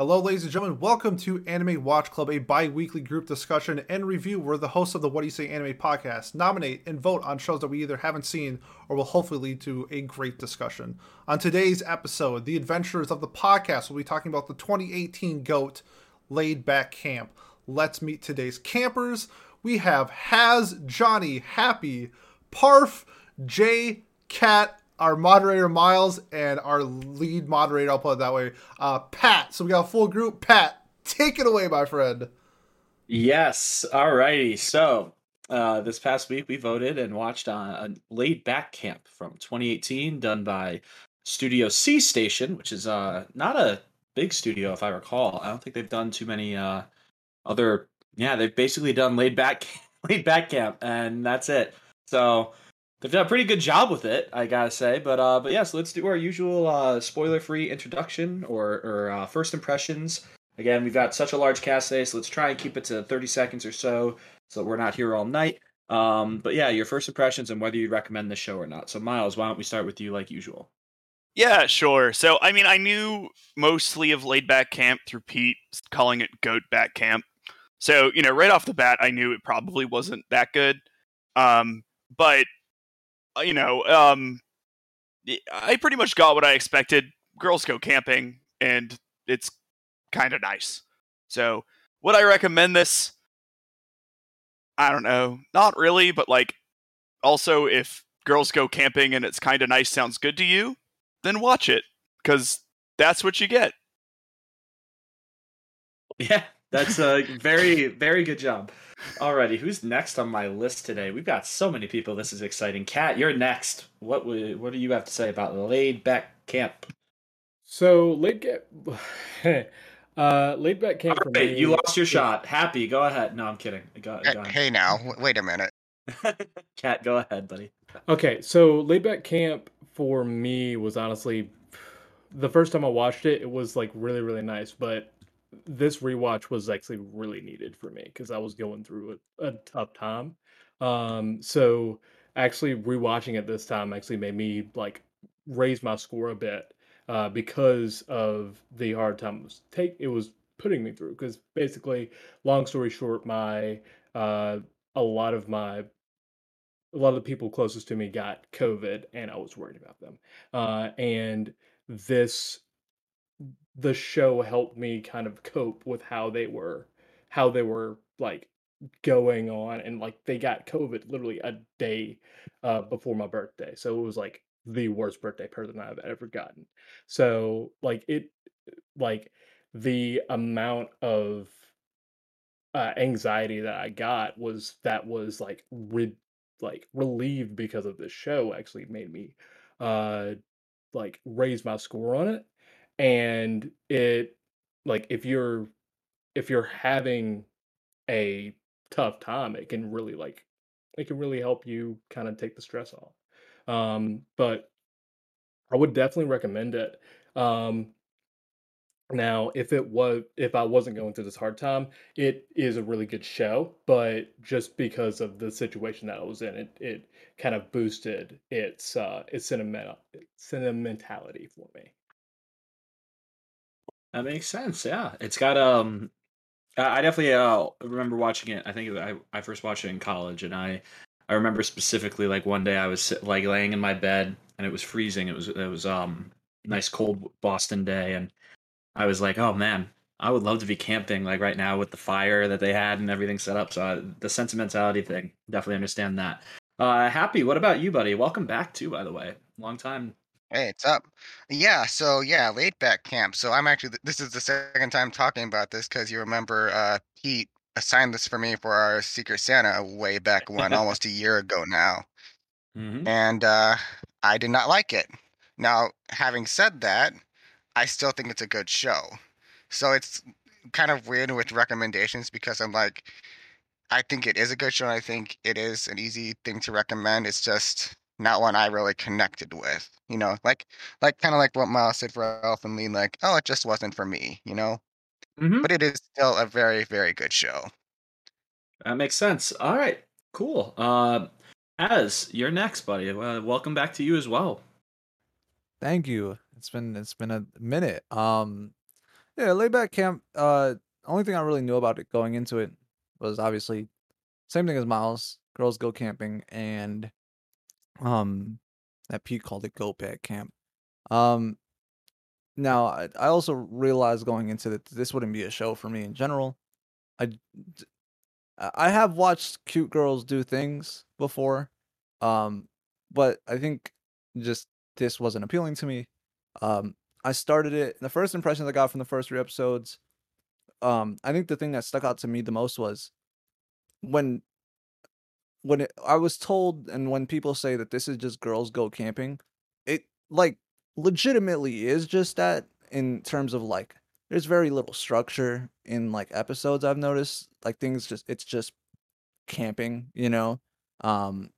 Hello, ladies and gentlemen. Welcome to Anime Watch Club, a bi weekly group discussion and review where the hosts of the What Do You Say Anime podcast nominate and vote on shows that we either haven't seen or will hopefully lead to a great discussion. On today's episode, the adventurers of the podcast will be talking about the 2018 GOAT Laid Back Camp. Let's meet today's campers. We have Has, Johnny, Happy, Parf, Jay, Cat, our moderator Miles and our lead moderator, I'll put it that way, uh, Pat. So we got a full group. Pat, take it away, my friend. Yes. Alrighty. So uh, this past week we voted and watched on a laid back camp from 2018 done by Studio C Station, which is uh, not a big studio if I recall. I don't think they've done too many uh, other. Yeah, they've basically done laid back laid back camp, and that's it. So They've done a pretty good job with it, I gotta say. But uh, but yeah, so let's do our usual uh, spoiler-free introduction or or uh, first impressions. Again, we've got such a large cast today, so let's try and keep it to 30 seconds or so, so we're not here all night. Um, but yeah, your first impressions and whether you recommend the show or not. So Miles, why don't we start with you like usual? Yeah, sure. So I mean, I knew mostly of Laid Back Camp through Pete calling it Goat Back Camp. So you know, right off the bat, I knew it probably wasn't that good. Um, but you know, um, I pretty much got what I expected. Girls go camping, and it's kind of nice. So, would I recommend this? I don't know. Not really, but like, also, if girls go camping and it's kind of nice sounds good to you, then watch it, because that's what you get. Yeah, that's a very, very good job. Alrighty, who's next on my list today? We've got so many people. This is exciting. Kat, you're next. What would, what do you have to say about laid back camp? So laid camp, uh, laid back camp. All right, me, you lost your shot. Happy, go ahead. No, I'm kidding. Go, go hey, now, wait a minute. Kat, go ahead, buddy. Okay, so laid back camp for me was honestly the first time I watched it. It was like really, really nice, but this rewatch was actually really needed for me because I was going through a, a tough time. Um, so actually rewatching it this time actually made me like raise my score a bit uh, because of the hard time it was take it was putting me through. Because basically, long story short, my uh, a lot of my a lot of the people closest to me got COVID, and I was worried about them. Uh, and this the show helped me kind of cope with how they were how they were like going on and like they got covid literally a day uh before my birthday so it was like the worst birthday present i've ever gotten. So like it like the amount of uh, anxiety that i got was that was like re- like relieved because of this show actually made me uh like raise my score on it and it like if you're if you're having a tough time it can really like it can really help you kind of take the stress off. Um but i would definitely recommend it. Um now if it was if i wasn't going through this hard time it is a really good show but just because of the situation that i was in it it kind of boosted its uh its sentimental sentimentality for me that makes sense. Yeah, it's got um. I definitely uh, remember watching it. I think I I first watched it in college, and I I remember specifically like one day I was like laying in my bed and it was freezing. It was it was um nice cold Boston day, and I was like, oh man, I would love to be camping like right now with the fire that they had and everything set up. So uh, the sentimentality thing, definitely understand that. Uh, happy. What about you, buddy? Welcome back too, by the way. Long time Hey, it's up. Yeah, so yeah, laid back camp. So I'm actually this is the second time talking about this because you remember uh Pete assigned this for me for our Secret Santa way back when, almost a year ago now. Mm-hmm. And uh I did not like it. Now, having said that, I still think it's a good show. So it's kind of weird with recommendations because I'm like I think it is a good show and I think it is an easy thing to recommend. It's just not one I really connected with. You know, like like kind of like what Miles said for Elfen Lied, like, oh, it just wasn't for me, you know? Mm-hmm. But it is still a very, very good show. That makes sense. All right, cool. Uh, as you're next, buddy. Uh, welcome back to you as well. Thank you. It's been it's been a minute. Um, Yeah, laid back camp. Uh, only thing I really knew about it going into it was obviously same thing as Miles. Girls go camping, and um, that Pete called it go back camp. Um, now I, I also realized going into that this wouldn't be a show for me in general. I I have watched cute girls do things before, um, but I think just this wasn't appealing to me. Um, I started it. The first impressions I got from the first three episodes, um, I think the thing that stuck out to me the most was when when it, I was told, and when people say that this is just girls go camping, it like legitimately is just that in terms of like there's very little structure in like episodes I've noticed. Like things just it's just camping, you know. Um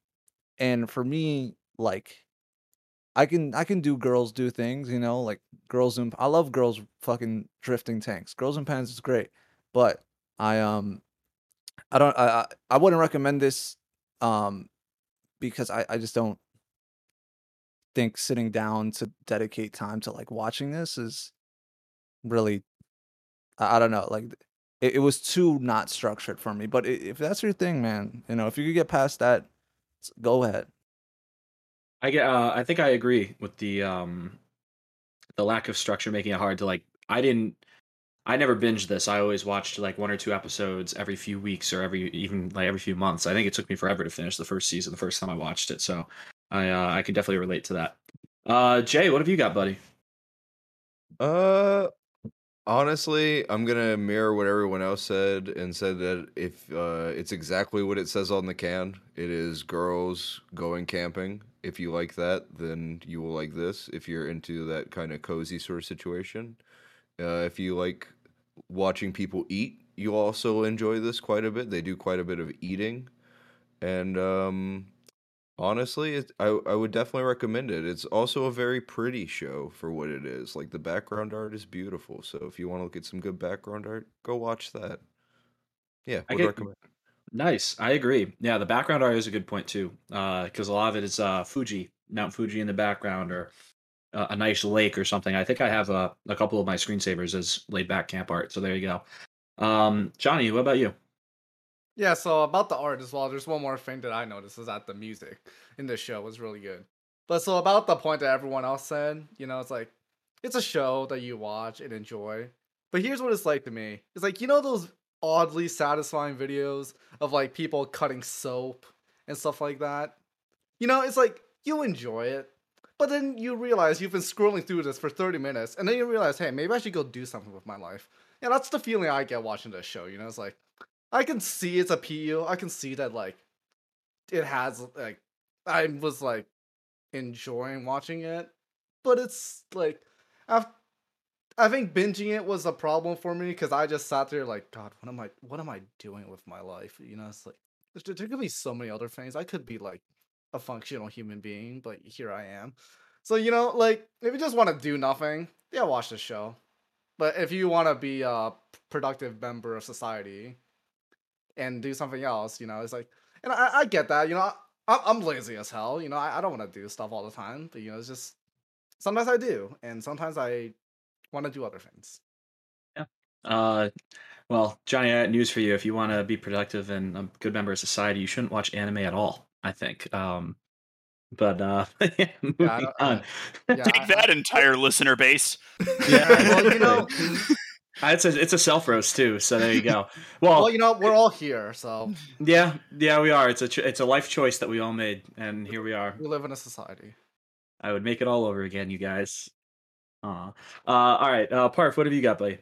and for me like I can I can do girls do things, you know, like girls and I love girls fucking drifting tanks. Girls and Panzer is great. But I um I don't I, I wouldn't recommend this um because I I just don't think sitting down to dedicate time to like watching this is really I, I don't know like it, it was too not structured for me but if that's your thing man you know if you could get past that go ahead I get. Uh, I think I agree with the um, the lack of structure making it hard to like. I didn't. I never binged this. I always watched like one or two episodes every few weeks or every even like every few months. I think it took me forever to finish the first season the first time I watched it. So I uh, I can definitely relate to that. Uh, Jay, what have you got, buddy? Uh, honestly, I'm gonna mirror what everyone else said and said that if uh, it's exactly what it says on the can, it is girls going camping. If you like that, then you will like this. If you're into that kind of cozy sort of situation, uh, if you like watching people eat, you also enjoy this quite a bit. They do quite a bit of eating, and um, Honestly, it, I I would definitely recommend it. It's also a very pretty show for what it is. Like the background art is beautiful. So if you want to look at some good background art, go watch that. Yeah, I would get- recommend. Nice. I agree. Yeah, the background art is a good point too, because a lot of it is uh, Fuji, Mount Fuji in the background, or a nice lake or something. I think I have a, a couple of my screensavers as laid back camp art. So there you go. Um, Johnny, what about you? Yeah, so about the art as well, there's one more thing that I noticed is that the music in this show was really good. But so about the point that everyone else said, you know, it's like it's a show that you watch and enjoy. But here's what it's like to me. It's like you know those oddly satisfying videos of like people cutting soap and stuff like that. You know, it's like you enjoy it, but then you realize you've been scrolling through this for 30 minutes and then you realize, "Hey, maybe I should go do something with my life." Yeah, that's the feeling I get watching this show, you know? It's like I can see its appeal. I can see that like it has like I was like enjoying watching it, but it's like I I think binging it was a problem for me because I just sat there like God, what am I what am I doing with my life? You know, it's like there could be so many other things. I could be like a functional human being, but here I am. So you know, like if you just want to do nothing, yeah, watch the show. But if you want to be a productive member of society, and do something else, you know, it's like, and I, I get that, you know, I, I'm lazy as hell, you know, I, I don't want to do stuff all the time, but you know, it's just sometimes I do, and sometimes I want to do other things. Yeah. Uh, well, Johnny, I got news for you. If you want to be productive and a good member of society, you shouldn't watch anime at all. I think. Um, but uh, moving don't- on. Yeah, Take I- that entire listener base. Yeah, well, you know, It's a it's a self roast too. So there you go. Well, well, you know, we're all here, so yeah, yeah, we are. It's a ch- it's a life choice that we all made, and here we are. we live in a society. I would make it all over again, you guys. Aw. Uh, all right, uh, Parf, what have you got, buddy?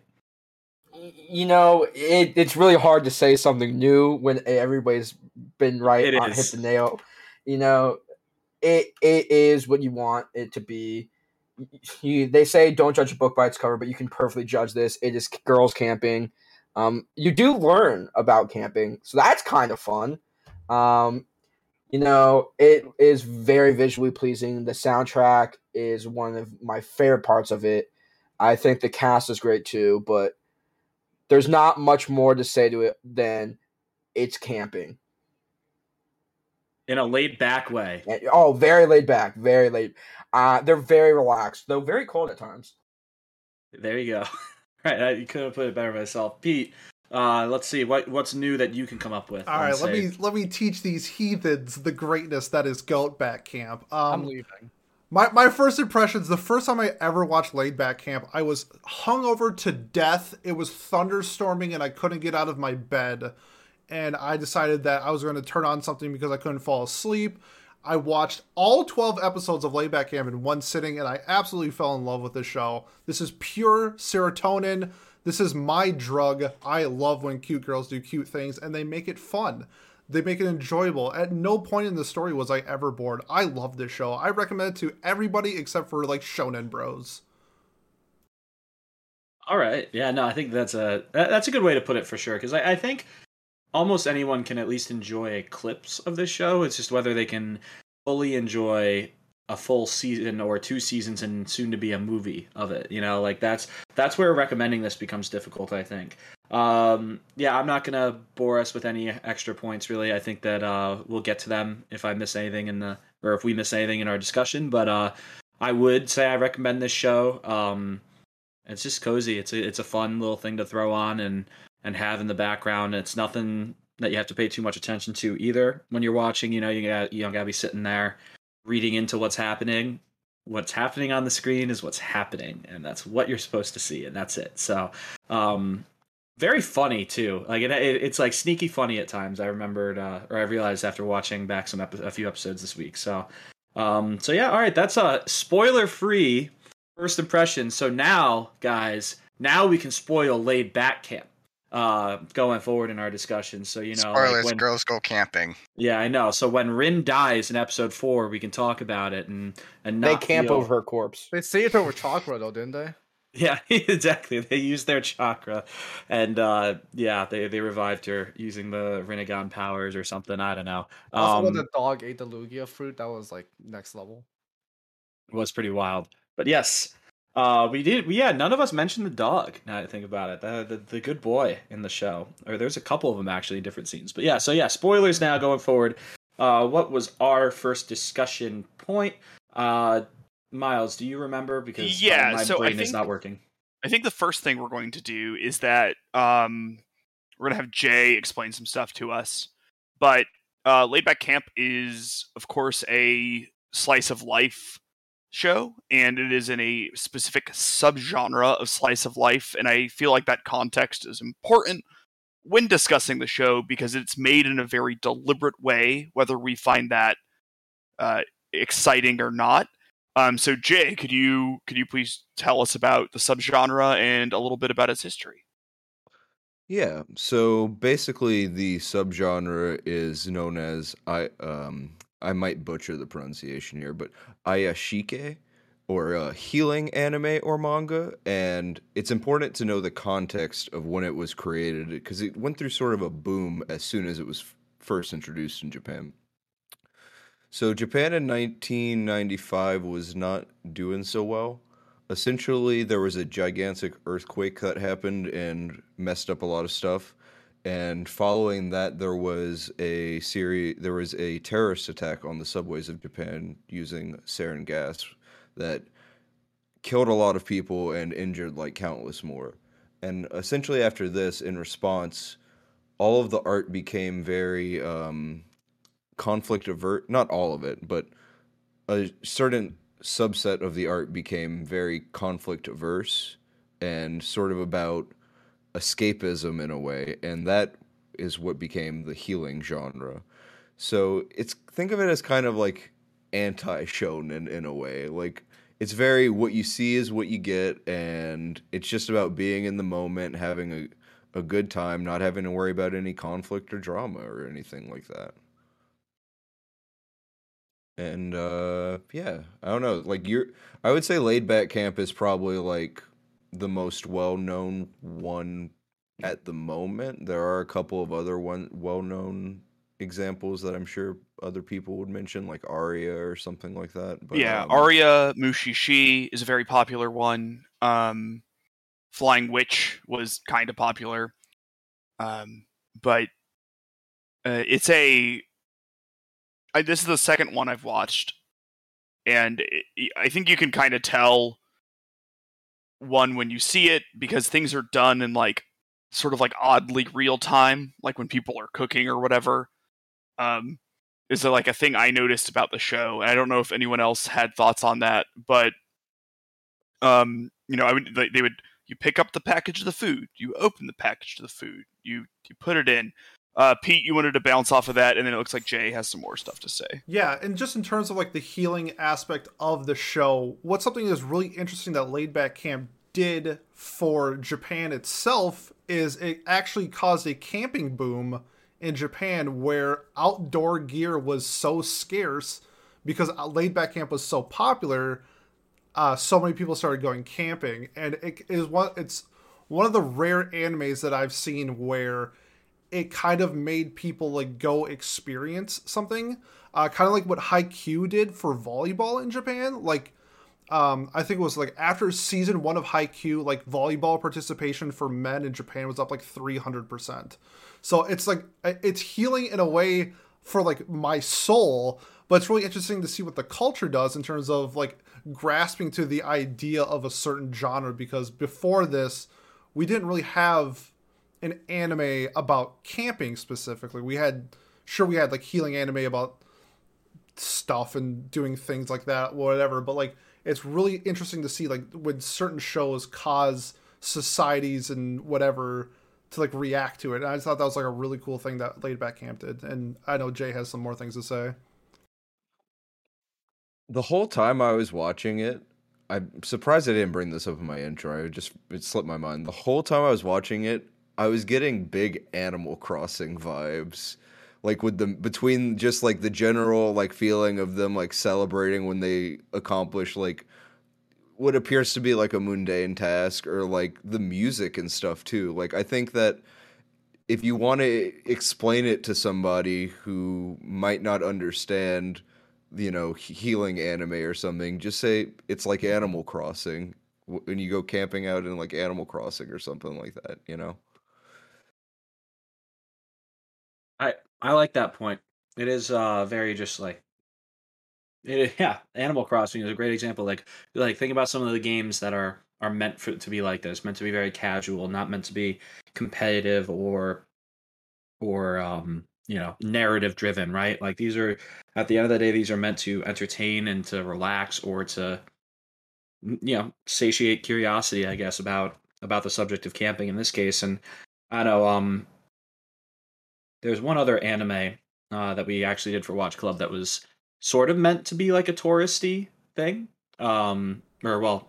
You know, it, it's really hard to say something new when everybody's been right on hit the nail. You know, it it is what you want it to be. You, they say don't judge a book by its cover, but you can perfectly judge this. It is girls camping. Um, you do learn about camping, so that's kind of fun. Um, you know, it is very visually pleasing. The soundtrack is one of my favorite parts of it. I think the cast is great too, but there's not much more to say to it than it's camping. In a laid back way. And- oh, very laid back, very laid. Uh, they're very relaxed, though very cold at times. There you go. right, I, you couldn't put it better myself, Pete. Uh, let's see what what's new that you can come up with. All right, on right, let me let me teach these heathens the greatness that is Goat Back Camp. Um, I'm leaving. My my first impressions, the first time I ever watched Laid Back Camp, I was hungover to death. It was thunderstorming and I couldn't get out of my bed. And I decided that I was going to turn on something because I couldn't fall asleep. I watched all 12 episodes of Laid Back Camp in one sitting and I absolutely fell in love with this show. This is pure serotonin. This is my drug. I love when cute girls do cute things and they make it fun. They make it enjoyable. At no point in the story was I ever bored. I love this show. I recommend it to everybody except for like shonen bros. All right. Yeah, no, I think that's a that's a good way to put it for sure. Because I, I think almost anyone can at least enjoy clips of this show. It's just whether they can fully enjoy a full season or two seasons and soon to be a movie of it. You know, like that's that's where recommending this becomes difficult. I think. Um, yeah, I'm not gonna bore us with any extra points. Really, I think that uh, we'll get to them if I miss anything in the or if we miss anything in our discussion. But uh, I would say I recommend this show. Um, it's just cozy. It's a it's a fun little thing to throw on and and have in the background. It's nothing that you have to pay too much attention to either when you're watching. You know, you got you don't gotta be sitting there reading into what's happening. What's happening on the screen is what's happening, and that's what you're supposed to see, and that's it. So, um, very funny too. Like it, it, it's like sneaky funny at times. I remembered, uh, or I realized after watching back some epi- a few episodes this week. So, um, so yeah, all right, that's a spoiler free first impression. So now, guys, now we can spoil laid back camp uh going forward in our discussion so you know like, Spoilers: when- girls go camping. yeah i know so when rin dies in episode four we can talk about it and and They camp feel- over her corpse. They saved her with chakra though, didn't they? yeah exactly they used their chakra and uh yeah they they revived her using the rinnegan powers or something i don't know Also, when um the dog ate the Lugia fruit, that was like next level. It was pretty wild. But yes, uh, we did. We, Yeah, none of us mentioned the dog. Now that I think about it, the, the the good boy in the show, or there's a couple of them actually in different scenes. But yeah, so yeah, spoilers now going forward. Uh, what was our first discussion point? Uh, Miles, do you remember? Because Yeah, my, so brain is not working. I think the first thing we're going to do is that um, we're going to have Jay explain some stuff to us. But uh, Laid Back Camp is, of course, a slice of life show, and it is in a specific subgenre of slice of life. And I feel like that context is important when discussing the show because it's made in a very deliberate way, whether we find that uh, exciting or not. Um, so Jay, could you could you please tell us about the subgenre and a little bit about its history? Yeah, so basically the subgenre is known as I um I might butcher the pronunciation here, but iyashikei or uh, healing anime or manga and it's important to know the context of when it was created because it went through sort of a boom as soon as it was f- first introduced in Japan. So Japan in 1995 was not doing so well essentially there was a gigantic earthquake that happened and messed up a lot of stuff and following that there was a series there was a terrorist attack on the subways of Japan using sarin gas that killed a lot of people and injured like countless more. And essentially after this in response all of the art became very um conflict avert not all of it but a certain subset of the art became very conflict averse and sort of about escapism in a way and that is what became the healing genre. So it's think of it as kind of like anti shonen in a way. Like it's very what you see is what you get and it's just about being in the moment having a, a good time not having to worry about any conflict or drama or anything like that. And uh yeah i don't know. Like you're i would say laid back camp is probably like the most well-known one at the moment there are a couple of other one well-known examples that i'm sure other people would mention like aria or something like that but yeah, um, Aria Mushishi is a very popular one. Um, Flying Witch was kind of popular, um, but uh, it's a. I, this is the second one I've watched, and it, I think you can kind of tell one when you see it because things are done in like sort of like oddly real time, like when people are cooking or whatever. Um, is it like a thing I noticed about the show, and I don't know if anyone else had thoughts on that, but um, you know, I would they, they would you pick up the package of the food, you open the package of the food, you you put it in. Uh, Pete, you wanted to bounce off of that, and then it looks like Jay has some more stuff to say. Yeah, and just in terms of like the healing aspect of the show, what's something that's really interesting that Laid Back Camp did for Japan itself is it actually caused a camping boom in Japan where outdoor gear was so scarce because Laid Back Camp was so popular. Uh, so many people started going camping, and it is one. It's one of the rare animes that I've seen where it kind of made people like go experience something, uh, kind of like what Haikyuu did for volleyball in Japan. Like, um, I think it was like after season one of Haikyuu, like volleyball participation for men in Japan was up like three hundred percent. So it's like it's healing in a way for like my soul, but it's really interesting to see what the culture does in terms of like grasping to the idea of a certain genre because before this we didn't really have an anime about camping specifically. We had sure we had like healing anime about stuff and doing things like that whatever, but like it's really interesting to see like when certain shows cause societies and whatever to like react to it. And I just thought that was like a really cool thing that Laid Back Camp did. And I know Jay has some more things to say. The whole time I was watching it, I'm surprised I didn't bring this up in my intro. I just it slipped my mind. The whole time I was watching it, I was getting big Animal Crossing vibes. Like with the between just like the general like feeling of them like celebrating when they accomplish like what appears to be like a mundane task or like the music and stuff too. Like I think that if you want to explain it to somebody who might not understand, you know, healing anime or something, just say it's like Animal Crossing when you go camping out in like Animal Crossing or something like that, you know. I I like that point. It is uh very just like it, yeah, Animal Crossing is a great example. Like, like think about some of the games that are are meant for to be like this, meant to be very casual, not meant to be competitive or or um you know narrative driven, right? Like these are at the end of the day, these are meant to entertain and to relax or to you know satiate curiosity, I guess about about the subject of camping in this case. And I know um there's one other anime uh, that we actually did for Watch Club that was sort of meant to be like a touristy thing. Um, or well,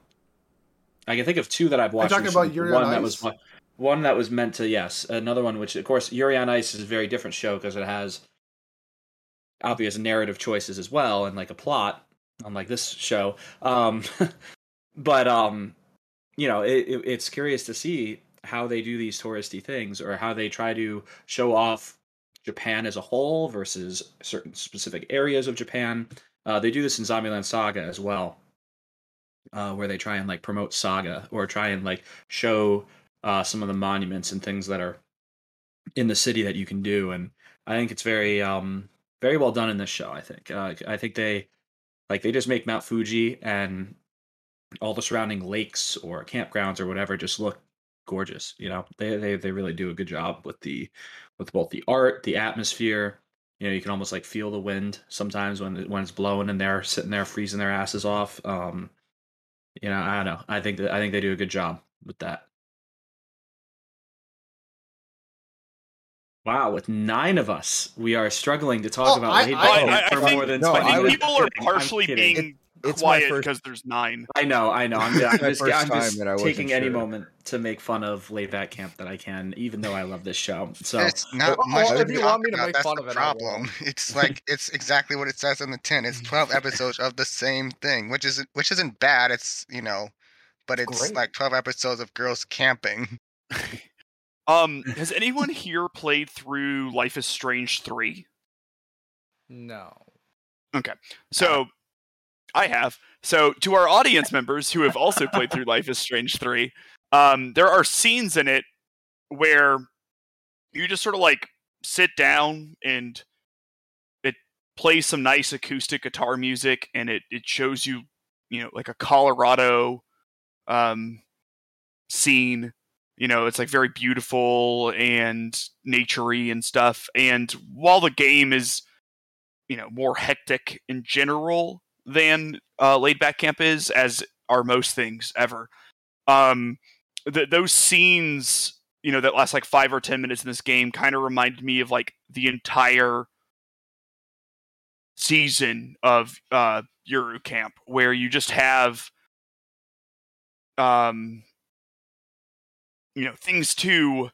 I can think of two that I've watched. I'm talking about Yuri one on that Ice? was one that was meant to yes, another one which of course Yuri on Ice is a very different show because it has obvious narrative choices as well and like a plot, unlike this show. Um, but um, you know, it, it, it's curious to see how they do these touristy things or how they try to show off Japan as a whole versus certain specific areas of Japan. Uh, they do this in Zombieland Saga as well, uh, where they try and like promote Saga or try and like show uh, some of the monuments and things that are in the city that you can do. And I think it's very, um, very well done in this show. I think. Uh, I think they like they just make Mount Fuji and all the surrounding lakes or campgrounds or whatever just look gorgeous. You know, they they they really do a good job with the with both the art, the atmosphere. You know, you can almost like feel the wind sometimes when when it's blowing and they're sitting there freezing their asses off. Um, you know, I don't know. I think that I think they do a good job with that. Wow, with nine of us, we are struggling to talk Oh, about I- Laid I- I, I, I for think, more than no, I think was people are I'm kidding. I'm partially being It's my quiet first- because there's nine. I know, I know. I'm, I'm just, I'm just time and taking any sure. moment to make fun of Laid Back Camp that I can, even though I love this show. So It's not Well, much well, to if you want me to about. make That's fun the of it, problem. It's like it's exactly what it says on the tin. It's twelve episodes of the same thing, which isn't which isn't bad. It's you know, but it's Great. like twelve episodes of girls camping. Um, has anyone here played through Life is Strange three? No. Okay, so I have. So to our audience members who have also played through Life is Strange 3, um, there are scenes in it where you just sort of like sit down and it plays some nice acoustic guitar music and it, it shows you, you know, like a Colorado um scene. You know, it's like very beautiful and naturey and stuff. And while the game is, you know, more hectic in general than uh, Laid Back Camp is, as are most things ever, um, th- those scenes, you know, that last like five or ten minutes in this game, kind of reminded me of like the entire season of uh, Yuru Camp, where you just have um you know things to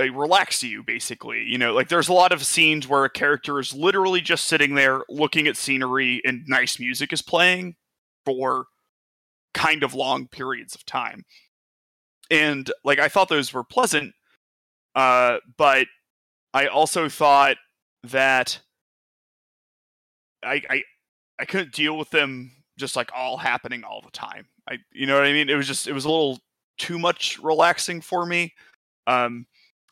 uh, relax you basically you know like there's a lot of scenes where a character is literally just sitting there looking at scenery and nice music is playing for kind of long periods of time and like i thought those were pleasant uh but i also thought that i i i couldn't deal with them just like all happening all the time. I you know what I mean? It was just it was a little too much relaxing for me. Um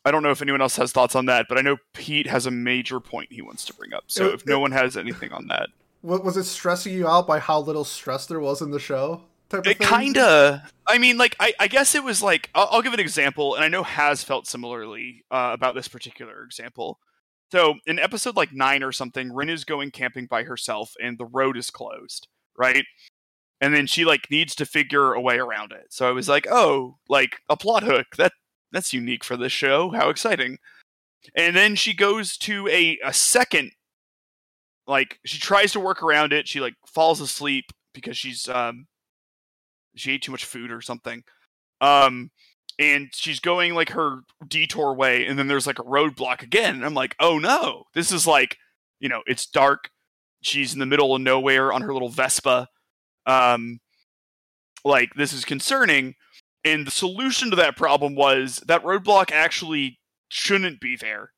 I don't know if anyone else has thoughts on that, but I know Pete has a major point he wants to bring up. So It- if no it- one has anything on that. Wa- Was it stressing you out by how little stress there was in the show? Type of It kinda. I mean, like, I, I guess it was like. I'll, I'll give an example, and I know has felt similarly uh, about this particular example. So, in episode like nine or something, Rin is going camping by herself, and the road is closed, right? And then she like needs to figure a way around it. So I was like, oh, like a plot hook. That that's unique for this show. How exciting! And then she goes to a a second. Like she tries to work around it. She like falls asleep because she's um she ate too much food or something. Um, and she's going like her detour way, and then there's like a roadblock again. And I'm like, oh no, this is like, you know, it's dark. She's in the middle of nowhere on her little Vespa. Um, like this is concerning. And the solution to that problem was that roadblock actually shouldn't be there.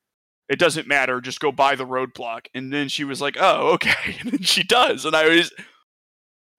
It doesn't matter. Just go by the roadblock. And then she was like, oh, okay. And then she does. And I was,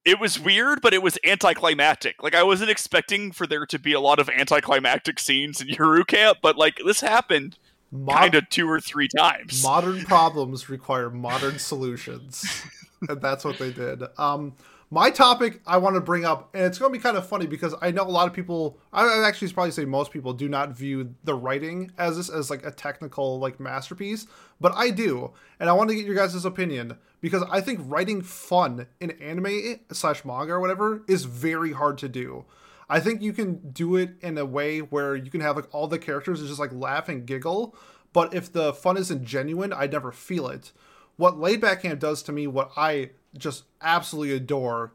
it was weird, but it was anticlimactic. Like I wasn't expecting for there to be a lot of anticlimactic scenes in Yuru Camp, but like this happened Mo- kind of two or three times. modern problems require modern solutions and that's what they did um my topic i want to bring up and it's going to be kind of funny because i know a lot of people i actually probably say most people do not view the writing as this as like a technical like masterpiece but i do and i want to get your guys' opinion because i think writing fun in anime slash manga or whatever is very hard to do I think you can do it in a way where you can have like all the characters just like laugh and giggle, but if the fun isn't genuine, I never feel it. What Laid Back Camp does to me, what I just absolutely adore,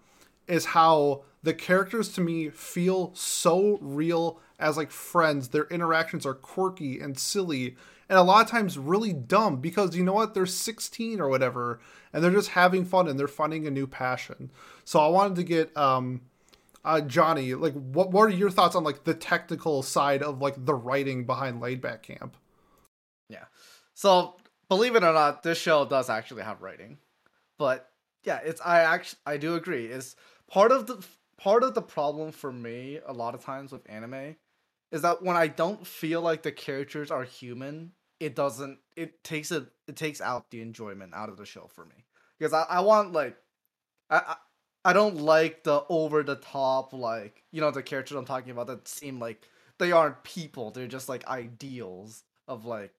is how the characters to me feel so real as like friends. Their interactions are quirky and silly, and a lot of times really dumb because you know what? They're 16 or whatever, and they're just having fun and they're finding a new passion. So I wanted to get um uh, Johnny, like, what what are your thoughts on like the technical side of like the writing behind Laid Back Camp? Yeah. So believe it or not, this show does actually have writing, but yeah, it's I actually I do agree. It's part of the part of the problem for me a lot of times with anime is that when I don't feel like the characters are human, it doesn't. It takes it. It takes out the enjoyment out of the show for me because I I want like I. I I don't like the over the top like you know the characters I'm talking about that seem like they aren't people they're just like ideals of like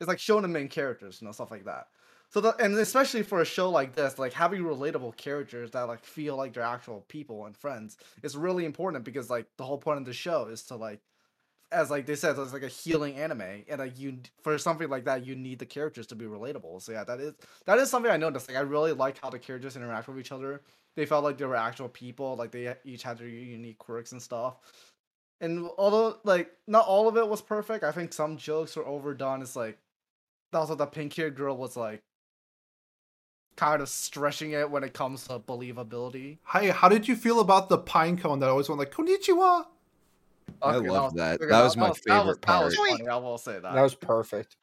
it's like showing the main characters, you know, stuff like that. So the and especially for a show like this, like having relatable characters that like feel like they're actual people and friends is really important because like the whole point of the show is to like as like they said, it's like a healing anime, and like you for something like that, you need the characters to be relatable. So yeah, that is that is something I noticed. Like I really like how the characters interact with each other. They felt like they were actual people. Like they each had their unique quirks and stuff. And although like not all of it was perfect, I think some jokes were overdone. It's like also the pink haired girl was like kind of stretching it when it comes to believability. Hi, how did you feel about the pine cone that always went like Konnichiwa? I Okay, love was- that. okay, That was my that was, favorite that was part. funny, I will say that. That was perfect.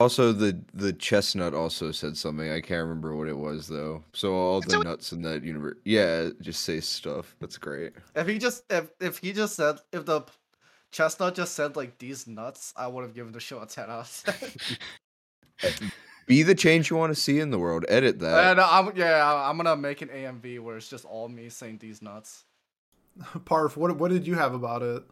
Also, the the chestnut also said something. I can't remember what it was though. So all the nuts in that universe, yeah, just say stuff. That's great. If he just if if he just said if the chestnut just said like these nuts, I would have given the show a ten out of ten. Be the change you want to see in the world. Edit that. and I'm yeah, I'm gonna make an AMV where it's just all me saying these nuts. Parf, what what did you have about it?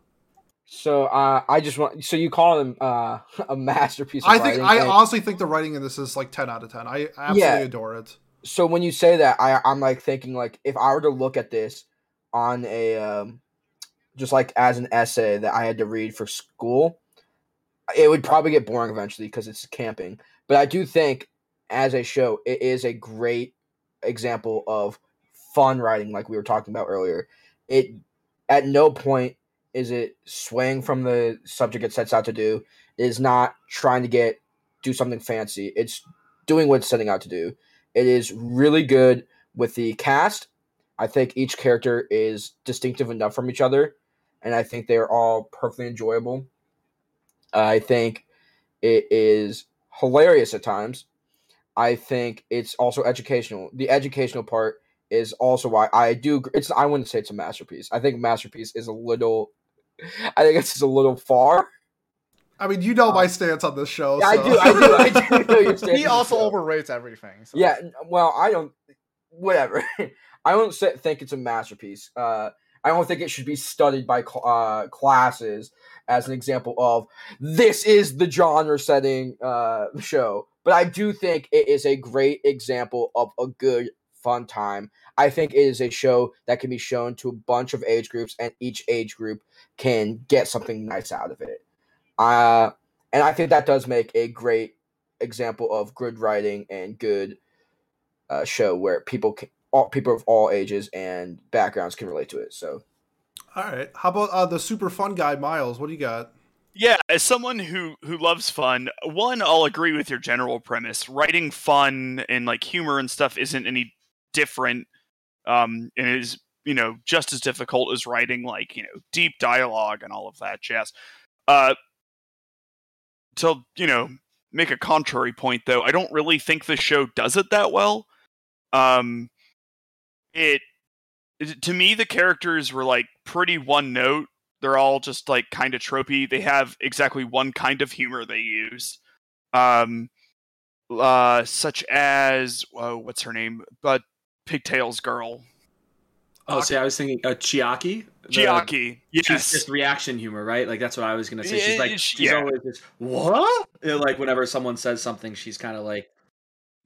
So uh, I just want. So you call him uh, a masterpiece? Of I think writing, I and- honestly think the writing in this is like ten out of ten. I absolutely Yeah. adore it. so when you say that, I I'm like thinking like if I were to look at this on a um, just like as an essay that I had to read for school, it would probably get boring eventually because it's camping. But I do think as a show, it is a great example of fun writing, like we were talking about earlier. It at no point is it swaying from the subject it sets out to do. It is not trying to get do something fancy. It's doing what it's setting out to do. It is really good with the cast. I think each character is distinctive enough from each other, and I think they are all perfectly enjoyable. I think it is hilarious at times. I think it's also educational. The educational part is also why I do. It's I wouldn't say it's a masterpiece. I think masterpiece is a little. I think it's just a little far. I mean, you know my stance on this show. Yeah, I do. I do. I do know your stance He also overrates everything. So. Yeah, well, I don't. Whatever. I don't say, think it's a masterpiece. Uh, I don't think it should be studied by uh, classes as an example of this is the genre setting uh, show. But I do think it is a great example of a good fun time. I think it is a show that can be shown to a bunch of age groups, and each age group can get something nice out of it. Uh, and I think that does make a great example of good writing and good uh, show where people can, all people of all ages and backgrounds can relate to it. So All right. How about uh, the super fun guy, Miles? What do you got? Yeah, as someone who who loves fun, one, I'll agree with your general premise. Writing fun and like humor and stuff isn't any different, um, and is you know just as difficult as writing like you know deep dialogue and all of that jazz. Uh, to you know make a contrary point though, I don't really think the show does it that well. Um, it to me the characters were like pretty one note they're all just like kind of tropey. They have exactly one kind of humor they use, um, uh, such as oh, what's her name? But Pigtails girl, Oh, see, I was thinking uh, Chiaki. Chiaki. She's Yes, just reaction humor, right? Like that's what I was gonna say. She's like she's yeah. always just what? Know, like whenever someone says something, she's kind of like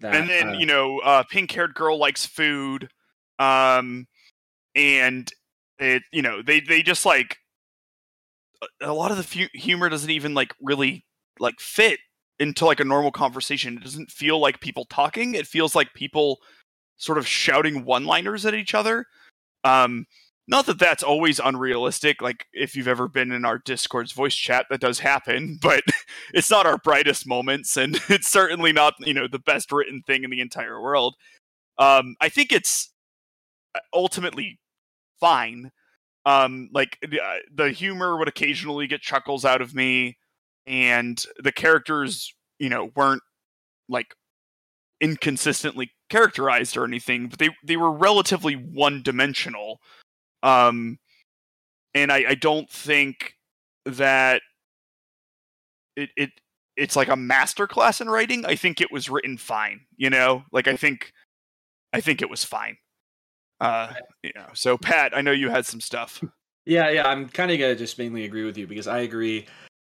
that. and then uh, you know, uh, pink-haired girl likes food, um, and it you know they they just like a- lot of the fu- humor doesn't even like really like fit into like a normal conversation. It doesn't feel like people talking. It feels like people sort of shouting one-liners at each other. Um, not that that's always unrealistic. Like if you've ever been in our Discord's voice chat, that does happen, but it's not our brightest moments, and it's certainly not you know the best written thing in the entire world. Um, I think it's ultimately fine. Um, like the, uh, the humor would occasionally get chuckles out of me, and the characters, you know, weren't like inconsistently characterized or anything, but they they were relatively one dimensional. Um, and I, I don't think that it it it's like a masterclass in writing. I think it was written fine. You know, like I think I think it was fine. Uh. So Pat, I know you had some stuff. Yeah, yeah, I'm kind of gonna just mainly agree with you because I agree.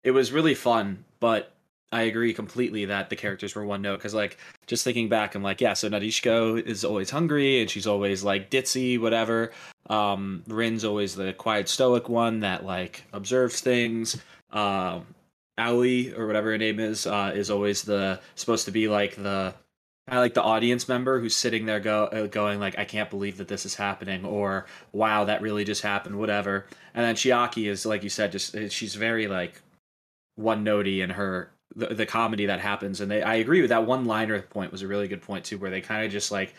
It was really fun, but I agree completely that the characters were one note. Because like, just thinking back, I'm like, yeah, so Nadeshiko is always hungry and she's always like ditzy, whatever. Um, Rin's always the quiet, stoic one that like observes things. Um, Aoi or whatever her name is uh, is always the supposed to be like the kind of like the audience member who's sitting there go uh, going like I can't believe that this is happening or wow that really just happened whatever. And then Chiaki is like you said just uh, she's very like one notey in her the, the comedy that happens. And they I agree with that one liner point was a really good point too where they kind of just like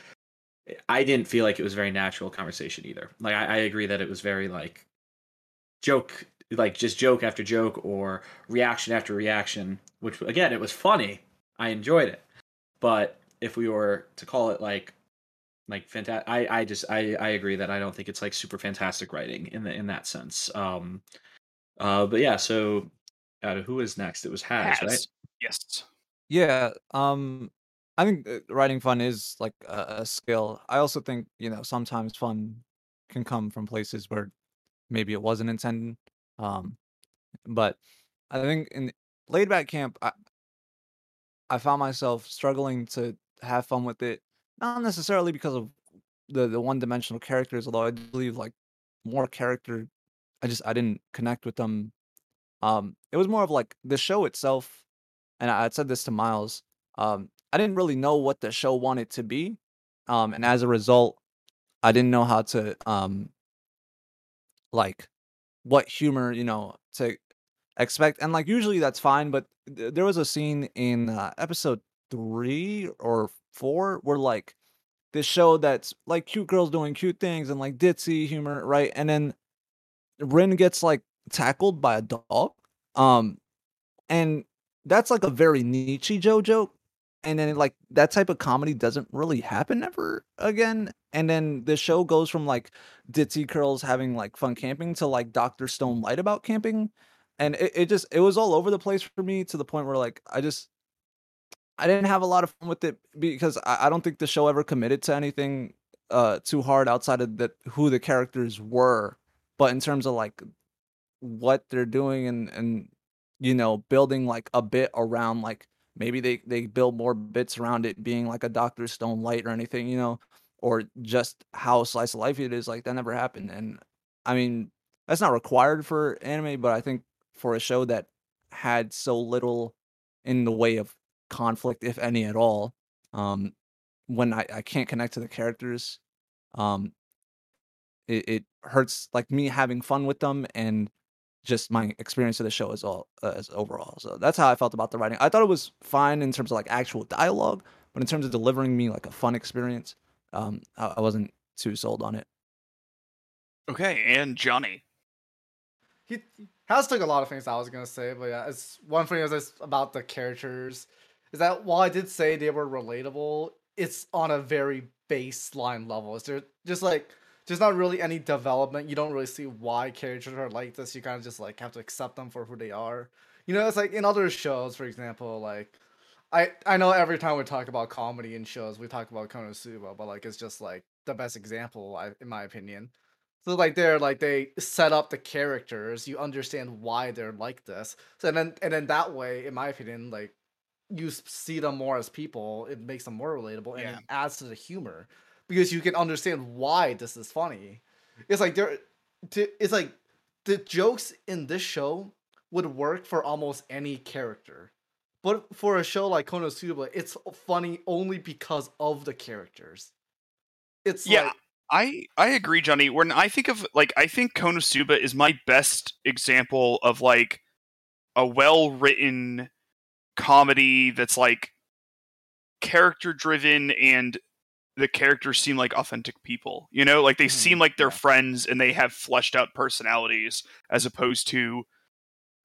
I didn't feel like it was very natural conversation either. Like I, I agree that it was very like joke like just joke after joke or reaction after reaction which again it was funny. I enjoyed it. But if we were to call it like like fantastic I, I just I, I agree that I don't think it's like super fantastic writing in the in that sense. Um uh but yeah, so uh, who is next? It was Has, right? Yes. Yeah, um, I think uh, writing fun is like a, a skill. I also think you know sometimes fun can come from places where maybe it wasn't intended. Um, but I think in laid back camp, I I found myself struggling to have fun with it, not necessarily because of the the one dimensional characters, although I believe like more character, I just I didn't connect with them. Um, it was more of like the show itself, and I said this to Miles. Um, I didn't really know what the show wanted to be, um, and as a result, I didn't know how to um like what humor you know to expect and like usually that's fine but th- there was a scene in uh, episode three or four were like this show that's like cute girls doing cute things and like ditzy humor right? And then rin gets like tackled by a dog um and that's like a very Nichijou joke and then like that type of comedy doesn't really happen ever again and then the show goes from like ditzy curls having like fun camping to like dr stone light about camping and it, it just it was all over the place for me to the point where like i just i didn't have a lot of fun with it because i, I don't think the show ever committed to anything uh too hard outside of that who the characters were but in terms of like what they're doing and and you know building like a bit around like maybe they they build more bits around it being like a Doctor Stone light or anything, you know, or just how slice of life it is. Like that never happened, and I mean that's not required for anime, but I think for a show that had so little in the way of conflict, if any at all, um, when I, I can't connect to the characters, um, it, it hurts like me having fun with them and just my experience of the show as all uh, as overall. So that's how I felt about the writing. I thought it was fine in terms of like actual dialogue, but in terms of delivering me like a fun experience, um, I, I wasn't too sold on it. Okay, and Johnny. He has took a lot of things I was gonna say, but yeah, it's one thing is this about the characters is that while I did say they were relatable, it's on a very baseline level. It's just like there's not really any development. You don't really see why characters are like this. You kind of just like have to accept them for who they are. You know, it's like in other shows, for example, like I I know every time we talk about comedy in shows, we talk about Konosuba, but like it's just like the best example, I, in my opinion. So like they're like they set up the characters, you understand why they're like this. So and then and then that way, in my opinion, like you see them more as people, it makes them more relatable and Yeah. it adds to the humor because you can understand why this is funny. It's like there, it's like the jokes in this show would work for almost any character, but for a show like Konosuba, it's funny only because of the characters. It's Yeah, like, I I agree, Johnny. When I think of like I think Konosuba is my best example of like a well written comedy that's like character driven and the characters seem like authentic people. You know, like they Mhm, seem like they're friends and they have fleshed out personalities as opposed to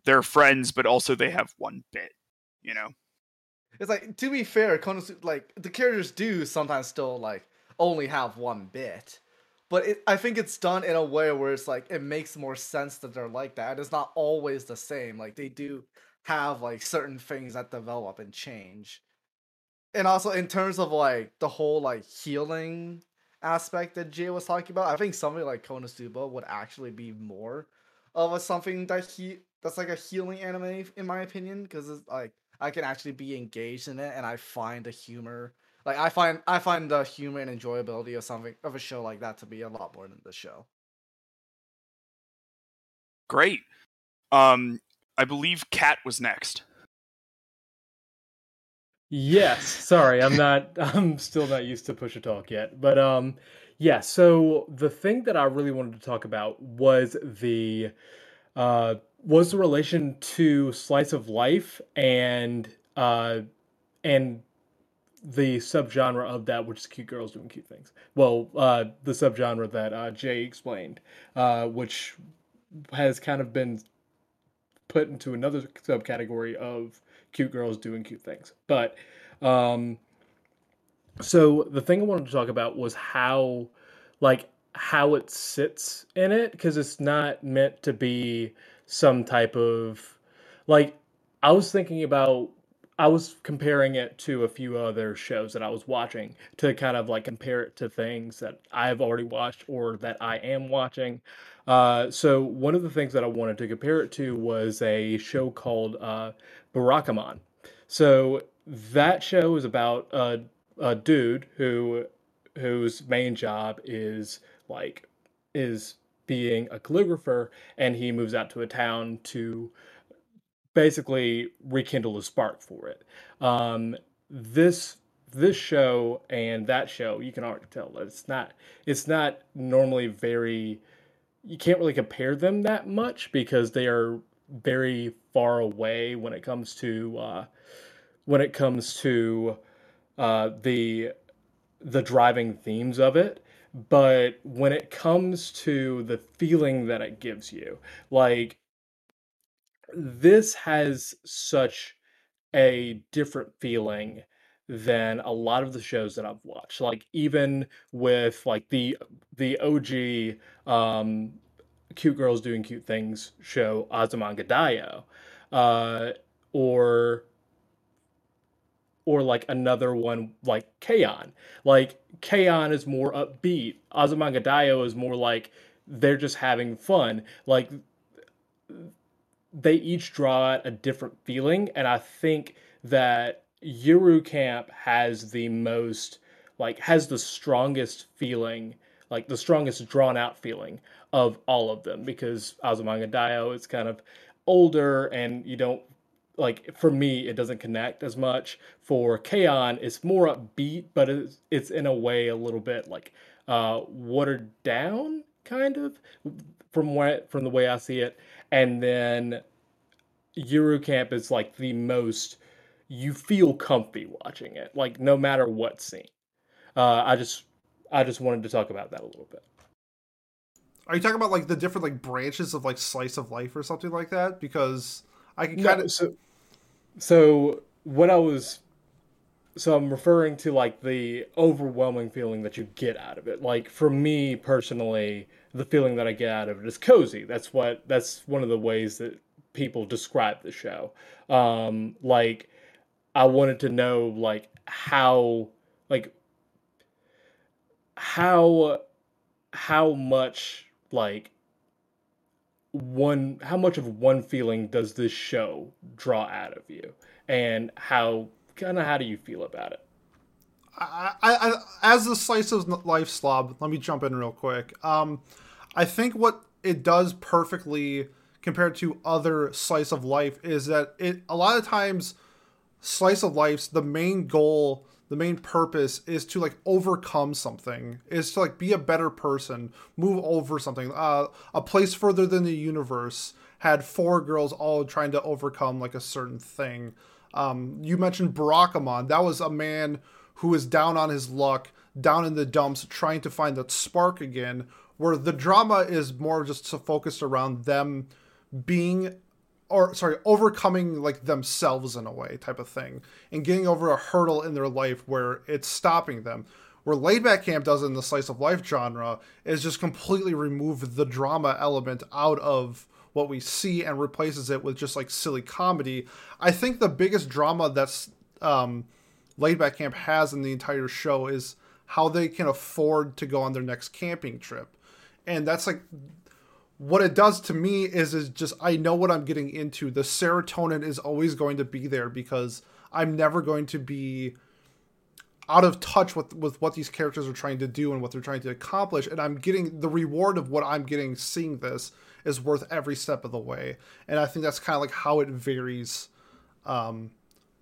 they're friends but also they have one bit, you know. It's like to be fair, like the characters do sometimes still like only have one bit, but it, I think it's done in a way where it's like it makes more sense that they're like that. It's not always the same. Like they do have like certain things that develop and change, and also in terms of like the whole like healing aspect that Jay was talking about, I think something like Konosuba would actually be more of a something that he that's like a healing anime in my opinion because it's like I can actually be engaged in it and I find the humor like I find I find the humor and enjoyability of something of a show like that to be a lot more than the show. Great. Um I believe Cat was next. Yes, sorry, I'm not. I'm still not used to push a talk yet, but um, yeah. So the thing that I really wanted to talk about was the uh was the relation to slice of life and uh and the subgenre of that, which is cute girls doing cute things. Well, uh, the subgenre that uh, Jay explained, uh, which has kind of been put into another subcategory of cute girls doing cute things. But um so the thing I wanted to talk about was how like how it sits in it because it's not meant to be some type of like I was thinking about I was comparing it to a few other shows that I was watching to kind of like compare it to things that I've already watched or that I am watching. Uh, so one of the things that I wanted to compare it to was a show called uh, Barakamon. So that show is about a, a dude who whose main job is like is being a calligrapher, and he moves out to a town to basically rekindle a spark for it. Um, this this show and that show, you can already tell that it's not it's not normally very you can't really compare them that much because they are very far away when it comes to uh, when it comes to uh, the the driving themes of it but when it comes to the feeling that it gives you like this has such a different feeling than a lot of the shows that I've watched. Like even with like the the OG um cute girls doing cute things show Azumanga uh or or like another one like K-On! Like K-On! is more upbeat. Azumanga is more like they're just having fun. Like they each draw out a different feeling, and I think that Yuru Camp has the most like has the strongest feeling, like the strongest drawn out feeling of all of them because Azumanga Daioh is kind of older and you don't like for me it doesn't connect as much for K-On! it's more upbeat but it's, it's in a way a little bit like uh watered down kind of from what from the way I see it and then Yuru Camp is like the most you feel comfy watching it like no matter what scene uh I just I just wanted to talk about that a little bit Are you talking about like the different like branches of like slice of life or something like that? Because I can No, kind of so so what I was so I'm referring to like the overwhelming feeling that you get out of it. Like for me personally, the feeling that I get out of it is cozy. That's what that's one of the ways that people describe the show. Um like I wanted to know like how like how how much like one how much of one feeling does this show draw out of you and how kind of how do you feel about it I, I, I as the slice of life slob, let me jump in real quick. Um, I think what it does perfectly compared to other slice of life is that it a lot of times slice of life's the main goal the main purpose is to like overcome something is to like be a better person move over something uh, a place further than the universe had four girls all trying to overcome like a certain thing um, you mentioned Barakamon. That was a man who is down on his luck, down in the dumps, trying to find that spark again. Where the drama is more just focused around them being, or sorry, overcoming like themselves in a way, type of thing, and getting over a hurdle in their life where it's stopping them. Where Laid Back Camp does in the slice of life genre is just completely remove the drama element out of what we see and replaces it with just like silly comedy. I think the biggest drama that's um, Laid Back Camp has in the entire show is how they can afford to go on their next camping trip. And that's like what it does to me is is just I know what I'm getting into. The serotonin is always going to be there because I'm never going to be out of touch with with what these characters are trying to do and what they're trying to accomplish and I'm getting the reward of what I'm getting seeing this is worth every step of the way. And I think that's kind of like how it varies um,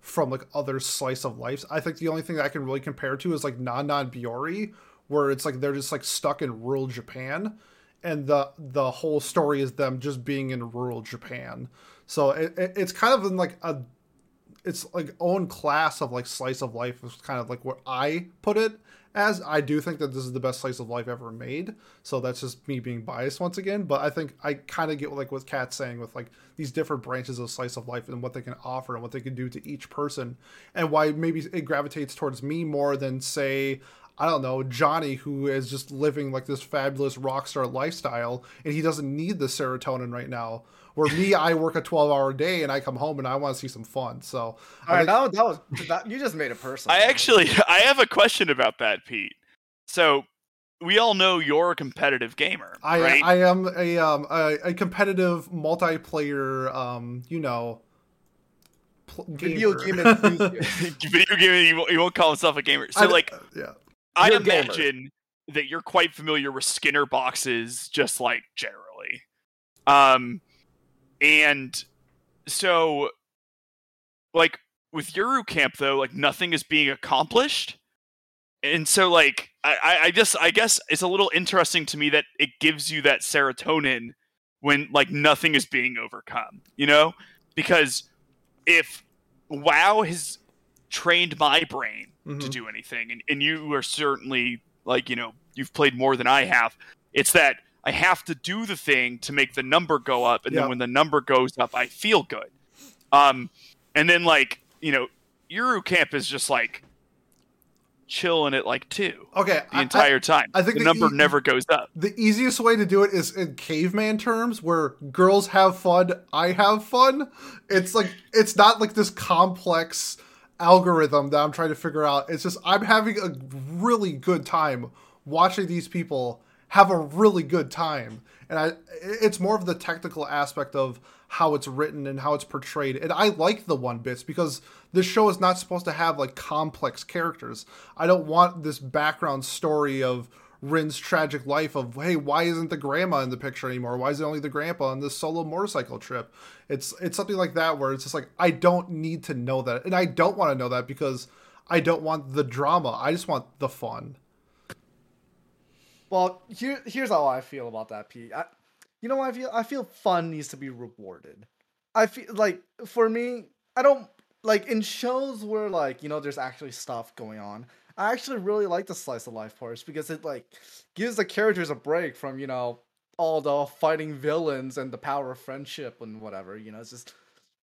from like other slice of life. I think the only thing that I can really compare to is like Non Non Biyori, where it's like they're just like stuck in rural Japan, and the the whole story is them just being in rural Japan. So it, it, it's kind of in like a it's like own class of like slice of life is kind of like what I put it as. I do think that this is the best slice of life ever made. So that's just me being biased once again. But I think I kind of get like what Kat's saying with like these different branches of slice of life and what they can offer and what they can do to each person and why maybe it gravitates towards me more than say I don't know, Johnny, who is just living like this fabulous rock star lifestyle and he doesn't need the serotonin right now. Where me, I work a twelve hour day and I come home and I want to see some fun. So All I right, think- that, was- that was that, you just made a personal. I actually I have a question about that, Pete. So we all know you're a competitive gamer, I right? I am a um a, a competitive multiplayer um you know pl- video gamer. game enthusiast. Video game, you won't, you won't call himself a gamer. So I- like, yeah I'd You're gamer. imagine that you're quite familiar with Skinner boxes, just like generally. Um, and so, like with Yuru Camp, though, like nothing is being accomplished, and so like I, I, I just I guess it's a little interesting to me that it gives you that serotonin when like nothing is being overcome, you know, because if WoW has trained my brain to Mhm. do anything. And, and you are certainly like you know you've played more than i have. It's that i have to do the thing to make the number go up. And Yeah. then when the number goes up i feel good. Um and then like you know Yuru Camp is just like chilling at like two okay the I- I- entire time. I think the the number e- never goes up. the easiest way to do it is in caveman terms where girls have fun i have fun. It's like it's not like this complex algorithm that i'm trying to figure out. It's just i'm having a really good time watching these people have a really good time. And i it's more of the technical aspect of how it's written and how it's portrayed. And i like the one bits because this show is not supposed to have like complex characters. I don't want this background story of Rin's tragic life of hey why isn't the grandma in the picture anymore why is it only the grandpa on this solo motorcycle trip it's it's something like that where it's just like I don't need to know that and I don't want to know that because I don't want the drama I just want the fun Well, here here's how I feel about that, Pete. I, you know, I feel I feel fun needs to be rewarded. I feel like for me, I don't like in shows where like you know there's actually stuff going on. I actually really like the slice of life parts because it like gives the characters a break from you know all the fighting villains and the power of friendship and whatever. You know, it's just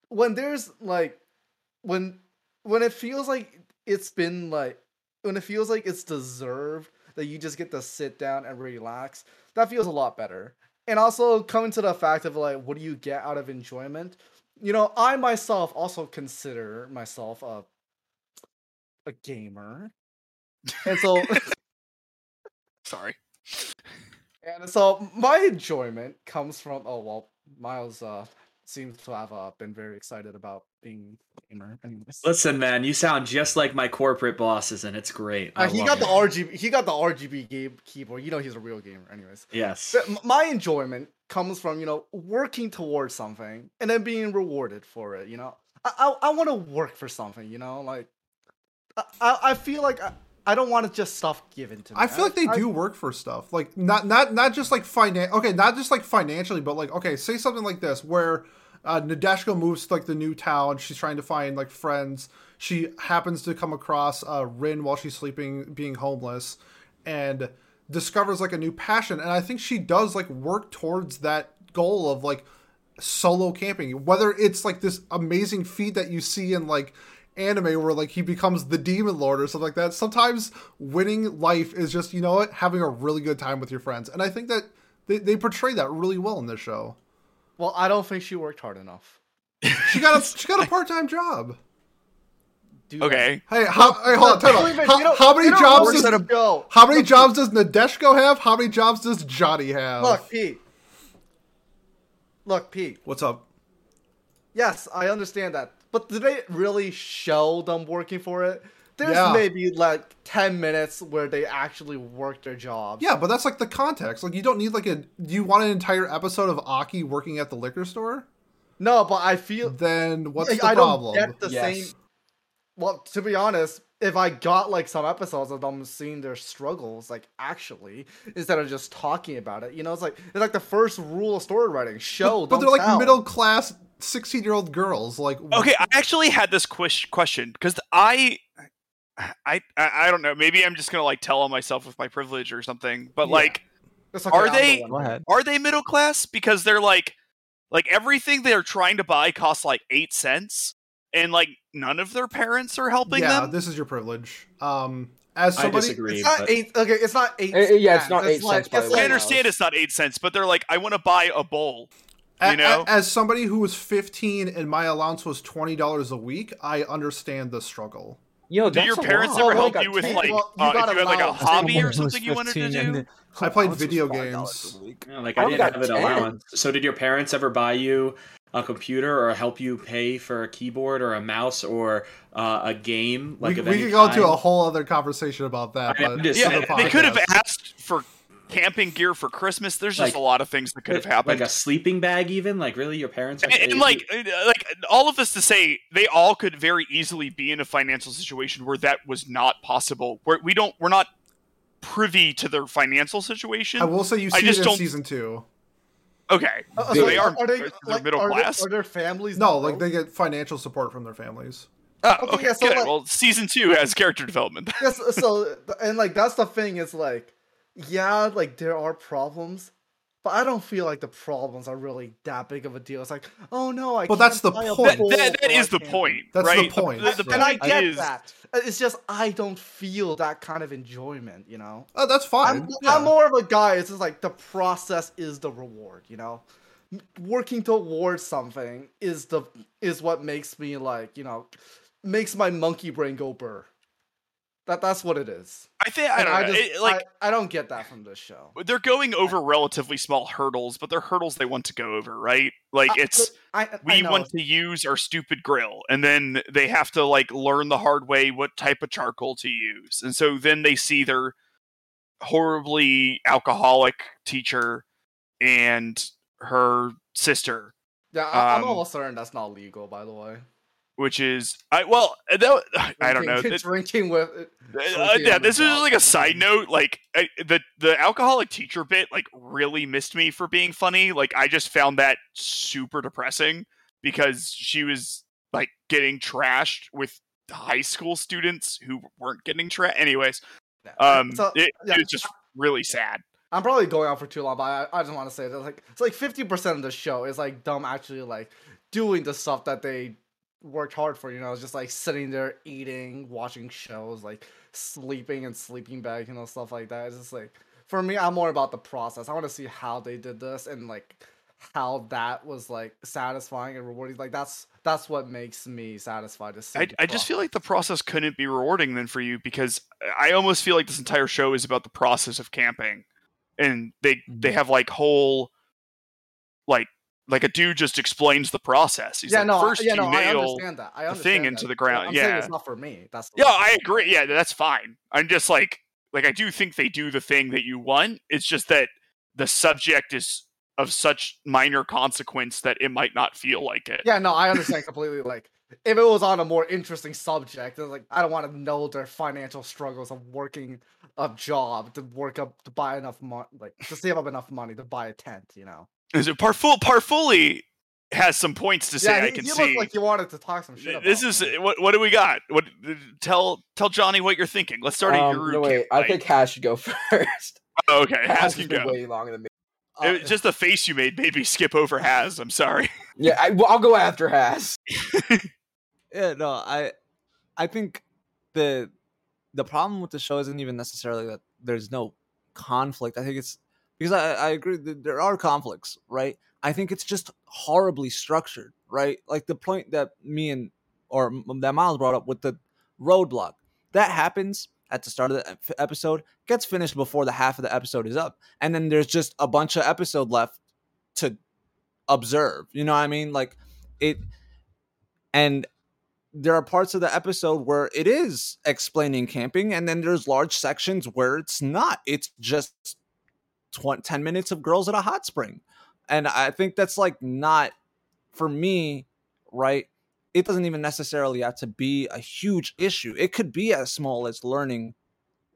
when there's like when when it feels like it's been like when it feels like it's deserved that you just get to sit down and relax that feels a lot better and also coming to the fact of like what do you get out of enjoyment you know i myself also consider myself a a gamer and so sorry and so my enjoyment comes from oh well miles uh seems to have uh, been very excited about being a gamer anyways Listen, man, you sound just like my corporate bosses, and it's great. Uh, he got it. the RGB. He got the RGB game keyboard. You know he's a real gamer, anyways. Yes. But m- my enjoyment comes from you know working towards something and then being rewarded for it. You know, I I, I want to work for something. You know, like I I, I feel like I, I don't want to just stuff given to me. I feel like they I- do work for stuff. Like not not not just like finan okay not just like financially but like okay say something like this where uh, Nadeshiko moves to like the new town she's trying to find like friends. She happens to come across uh, Rin while she's sleeping being homeless and discovers like a new passion and I think she does like work towards that goal of like solo camping. Whether it's like this amazing feat that you see in like anime where like he becomes the demon lord or something like that sometimes winning life is just you know what having a really good time with your friends and i think that they, they portray that really well in this show Well, I don't think she worked hard enough. she got a she got a part-time job Do that. okay hey how, hey, hold on, time out. How, how many jobs does a go. how many jobs does nadeshiko have how many jobs does johnny have Look, Pete. Look, Pete. what's up Yes, I understand that. But did they really show them working for it? There's Yeah. maybe like 10 minutes where they actually work their job. yeah but that's like the context like you don't need like a do you want an entire episode of aki working at the liquor store No, but I feel then what's like, the I problem don't get the Yes. same. Well, to be honest, if I got like some episodes of them seeing their struggles, like actually, instead of just talking about it, you know, it's like it's like the first rule of story writing: show. but don't they're like middle class 16 year old girls like Okay, I actually had this ques- question because I, I, I I don't know. Maybe I'm just gonna like tell on myself with my privilege or something. But Yeah. like, It's okay, are I'm they- one. Are they middle class? Because they're like, like everything they're trying to buy costs like eight cents, and like none of their parents are helping yeah them. this is your privilege um as I somebody disagree. It's not eight. Okay, it's not eight. Eh, eh, yeah, it's cents, not eight like- cents by it's the way. I understand it's not eight cents, but they're like, I want to buy a bowl. A- You know, as somebody who was 15 and my allowance was $20 a week, I understand the struggle. Yo, do your parents ever help like you with like well, you uh, if got you had like a hobby or something you wanted to do? I played video games. Yeah, like I I didn't have an 10. allowance. So did your parents ever buy you a computer or help you pay for a keyboard or a mouse or uh, a game? Like we we could go into a whole other conversation about that. I- But just Yeah, the they could have asked for camping gear for Christmas. There's just Like- a lot of things that could have happened. Like a sleeping bag, even like really, your parents. and, and, like like all of this to say they all could very easily be in a financial situation where that was not possible where we don't we're not privy to their financial situation I will say you I see just it in don't- season two. Okay Uh, so so they are, are they they're like, middle are they- class are their families? No, like they get financial support from their families. oh, okay, okay, yeah, so, good. like- well season two has character development Yes, so and like that's the thing is like, yeah, like there are problems, but I don't feel like the problems are really that big of a deal. It's like, oh no, I. Well, that's can't the point. bowl that, that or I is the point That's the point, the, the and I get is that. It's just I don't feel that kind of enjoyment, you know. Oh, that's fine. I'm, Yeah. I'm more of a guy. It's just like the process is the reward, you know. Working towards something is the is what makes me like you know, makes my monkey brain go burr. That that's what it is. i think i And don't know just, it- like I, I don't get that from this show. they're going over relatively small hurdles but they're hurdles they want to go over right like I- it's I, I we want to use our stupid grill and then they have to like learn the hard way what type of charcoal to use and so then they see their horribly alcoholic teacher and her sister Yeah, I, I'm um, almost certain that's not legal. By the way, which is i well that, i don't know. Drinking- That- drinking with. uh, yeah this is like a side note like I, the the alcoholic teacher bit like really missed me for being funny. Like i just found that super depressing because she was like getting trashed with high school students who weren't getting trashed anyways. Um So, it, yeah. it was just really sad. I'm probably going on for too long, but I, I just want to say that like it's like fifty percent of the show is like dumb actually like doing the stuff that they worked hard for. You know, it's just like sitting there eating, watching shows, like sleeping and sleeping bag, you know, stuff like that. It's just like for me, I'm more about the process. I want to see how they did this and like how that was like satisfying and rewarding. Like that's that's what makes me satisfied to see. I, I just feel like the process couldn't be rewarding then for you because I almost feel like this entire show is about the process of camping, and they they Mm-hmm. have like whole, like like a dude just explains the process. He's yeah, like, no, first yeah, you no, I nail understand that. I the thing that. into the ground. I'm saying Yeah, it's not for me. That's yeah, I agree. Yeah, that's fine. I'm just like like I do think they do the thing that you want. It's just that the subject is of such minor consequence that it might not feel like it. Yeah, no, I understand completely. Like, if it was on a more interesting subject, like I don't want to know their financial struggles of working a job to work up to buy enough money, like to save up enough money to buy a tent. You know? Is it Parful Parfully has some points to say yeah, I he, can he see. looked like you wanted to talk some shit. About this is what what do we got? What tell tell Johnny what you're thinking. Let's start at Um, your no, wait. I think Hash should go first. Oh, okay, Has Hash can go. way longer than me. It just the face you made made me skip over Has. I'm sorry. Yeah, I, well, I'll go after Has. Yeah, no, I I think the the problem with the show isn't even necessarily that there's no conflict. I think it's because I, I agree that there are conflicts, right? I think it's just horribly structured, right? Like the point that me and or that Miles brought up with the roadblock that happens at the start of the episode, gets finished before the half of the episode is up, and then there's just a bunch of episode left to observe. You know what I mean? Like it, and there are parts of the episode where it is explaining camping and then there's large sections where it's not it's just 20, 10 minutes of girls at a hot spring and i think that's like not for me right it doesn't even necessarily have to be a huge issue it could be as small as learning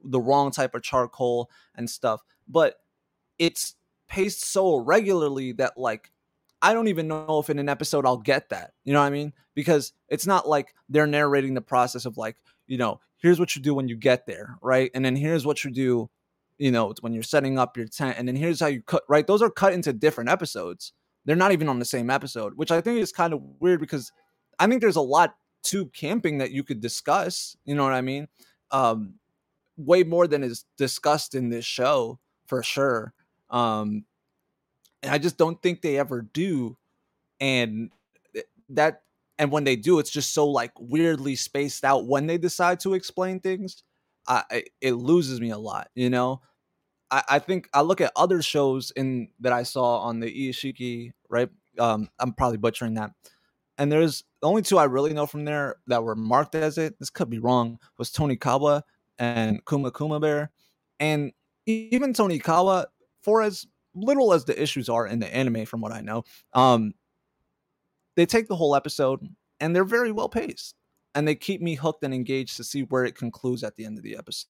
the wrong type of charcoal and stuff but it's paced so regularly that like I don't even know if in an episode I'll get that. You know what I mean? Because it's not like they're narrating the process of like, you know, here's what you do when you get there, right? And then here's what you do, you know, when you're setting up your tent, and then here's how you cut, right? Those are cut into different episodes. They're not even on the same episode, which I think is kind of weird because I think there's a lot to camping that you could discuss. You know what I mean? Um, way more than is discussed in this show for sure. Um, and I just don't think they ever do. And that and when they do, it's just so like weirdly spaced out when they decide to explain things. I it loses me a lot, you know. I, I think I look at other shows in that I saw on the iyashikei, right? Um, I'm probably butchering that. And there's the only two I really know from there that were marked as it. This could be wrong. Was Tonikawa and Kuma Kuma Bear, and even Tonikawa, for as little as the issues are in the anime, from what I know, um, they take the whole episode and they're very well paced, and they keep me hooked and engaged to see where it concludes at the end of the episode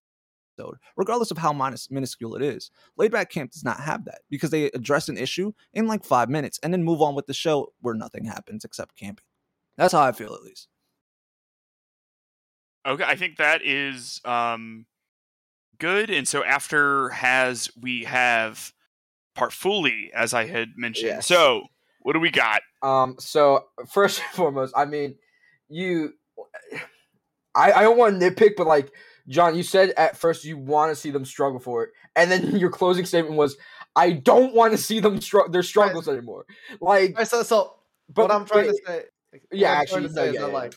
regardless of how minus, minuscule it is. Laid Back Camp does not have that because they address an issue in like five minutes and then move on with the show where nothing happens except camping. That's how I feel, at least. Okay, I think that is um good. And so after has we have Partfuli, as I had mentioned. Yes. So what do we got? Um, so first and foremost, I mean, you, I, I don't want to nitpick, but like John, you said at first you want to see them struggle for it, and then your closing statement was, "I don't want to see them struggle their struggles anymore." Like, Alright, so so but what I'm trying but- to say. yeah, actually, trying to no, say is yeah, that, yeah. like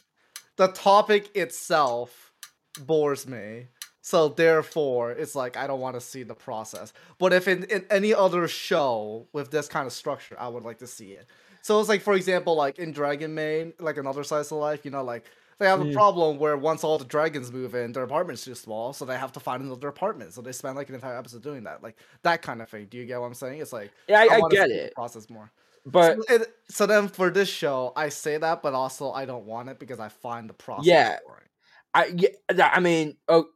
the topic itself bores me. So therefore, it's like I don't want to see the process. But if in, in any other show with this kind of structure, I would like to see it. So it's like, for example, like in Dragon Maid, like another slice of life, you know, like they have a Mm. problem where once all the dragons move in, their apartment's too small, so they have to find another apartment. So they spend like an entire episode doing that, like that kind of thing. Do you get what I'm saying? It's like yeah, I, I wanna get it, process more. but so, it, so then for this show, I say that, but also I don't want it because I find the process Yeah. boring. I yeah, I mean, oh,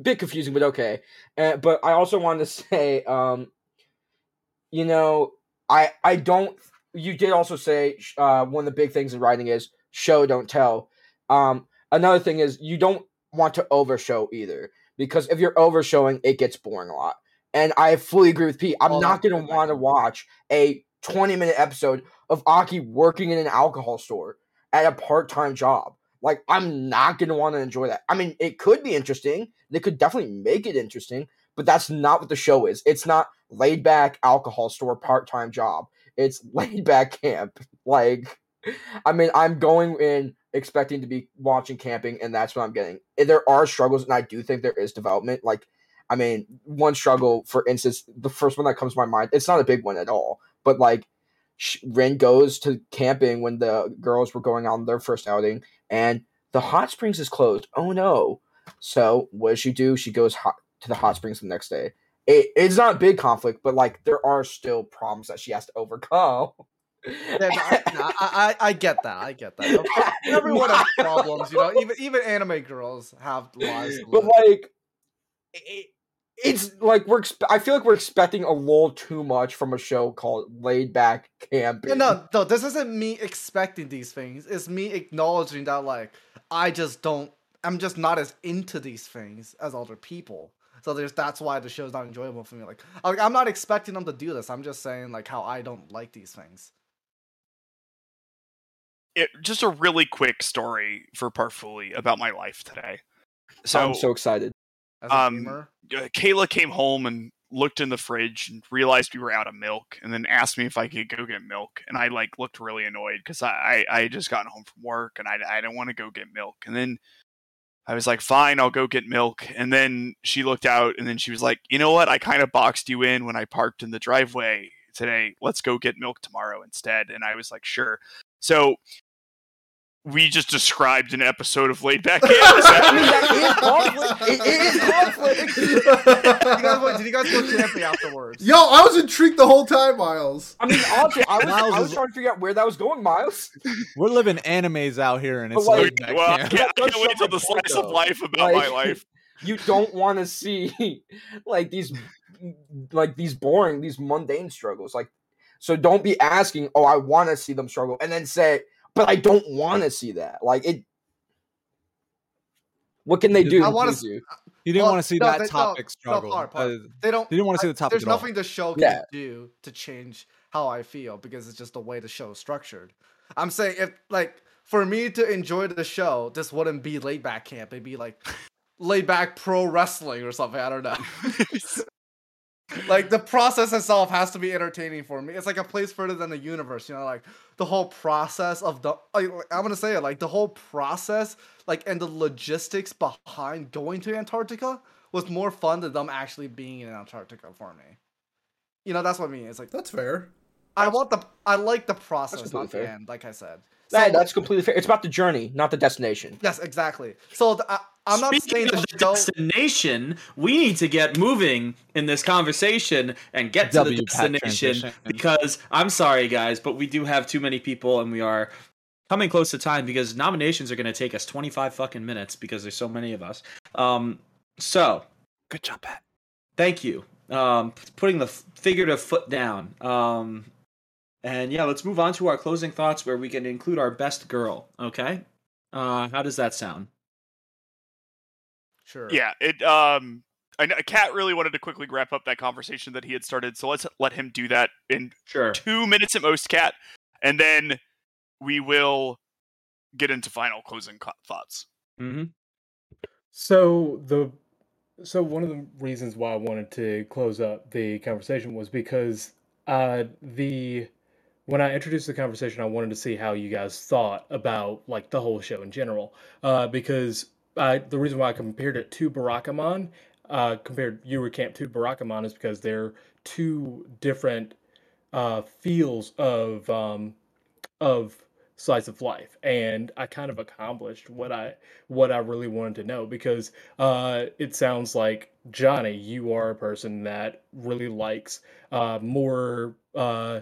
bit confusing, but okay. Uh, but I also wanted to say, um, you know, I I don't. You did also say uh, one of the big things in writing is show don't tell. Um, another thing is you don't want to overshow either because if you're overshowing, it gets boring a lot. And I fully agree with Pete. I'm Oh, not going to want to watch a 20 minute episode of Aki working in an alcohol store at a part time job. Like, I'm not going to want to enjoy that. I mean, it could be interesting. They could definitely make it interesting, but that's not what the show is. It's not laid back alcohol store part time job. It's laid back camp. Like, I mean, I'm going in expecting to be watching camping, and that's what I'm getting. There are struggles, and I do think there is development. Like, I mean, one struggle, for instance, the first one that comes to my mind, it's not a big one at all, but like, Rin goes to camping when the girls were going on their first outing, and the hot springs is closed. Oh no! So what does she do? She goes hot to the hot springs the next day. It, it's not a big conflict, but like there are still problems that she has to overcome. Yeah, no, I, no, I, I get that. I get that. Course, Everyone has problems, you know. Even even anime girls have lives. but like it, it's like we're i feel like we're expecting a little too much from a show called laid back camping Yeah, no, no, this isn't me expecting these things. It's me acknowledging that, like, I just don't. I'm just not as into these things as other people. So there's that's why the show's not enjoyable for me. Like I'm not expecting them to do this. I'm just saying like how I don't like these things. It, just a really quick story for Parfuli about my life today. So, i'm so excited Um, uh, Kayla came home and looked in the fridge and realized we were out of milk and then asked me if I could go get milk. And I like looked really annoyed because I, I, I had just gotten home from work and I, I didn't want to go get milk. And then I was like, fine, I'll go get milk. And then she looked out and then she was like, you know what? I kind of boxed you in when I parked in the driveway today. Let's go get milk tomorrow instead. And I was like, sure. So we just described an episode of Laid Back Camp. I mean, that is conflict. It is conflict. did, you guys, wait, did you guys go camping afterwards? Yo, I was intrigued the whole time, Miles. I mean, honestly, I was, Miles I was is- trying to figure out where that was going, Miles. We're living animes out here, and it's like- laid well, I camp. can't, I can't wait show till the point, slice of life about my life. You don't want to see like these, like these boring, these mundane struggles. Like, so don't be asking, "Oh, I want to see them struggle," and then say, "But I don't want to see that." Like it. What can they do? I wanna please you? You didn't Well, want to see no, that they- topic no, struggle. part, part. Uh, They don't. you didn't want to see I- the topic There's at all. nothing the show can Yeah. do to change how I feel because it's just the way the show is structured. I'm saying if like for me to enjoy the show, this wouldn't be laid back camp. It'd be like laid back pro wrestling or something. I don't know. like the process itself has to be entertaining for me. It's like a place further than the universe, you know, like the whole process of the like, I'm gonna say it like the whole process, like and the logistics behind going to Antarctica was more fun than them actually being in Antarctica for me. You know, that's what I mean. It's like That's fair. I want the I like the process, not the end, like I said. That- So, that's completely fair. It's about the journey, not the destination. yes, exactly. So the, I, I'm not Speaking saying of the the show. destination, we need to get moving in this conversation and get to the W pat destination because I'm sorry, guys, but we do have too many people and we are coming close to time because nominations are going to take us 25 fucking minutes because there's so many of us. Um, so Good job, Pat. thank you. Um, putting the figurative foot down. Um, and yeah, let's move on to our closing thoughts where we can include our best girl. Okay. Uh, how does that sound? Sure. Yeah, it. Um, I know Cat really wanted to quickly wrap up that conversation that he had started, so let's let him do that in Sure. two minutes at most, Cat, and then we will get into final closing co- thoughts. Mm-hmm. So the so one of the reasons why I wanted to close up the conversation was because uh the when I introduced the conversation, I wanted to see how you guys thought about like the whole show in general. Uh, because I, the reason why I compared it to Barakamon, uh, compared Yuru Camp to Barakamon, is because they're two different uh, feels of um, of slice of life, and I kind of accomplished what I what I really wanted to know because uh, it sounds like Johnny, you are a person that really likes uh, more uh,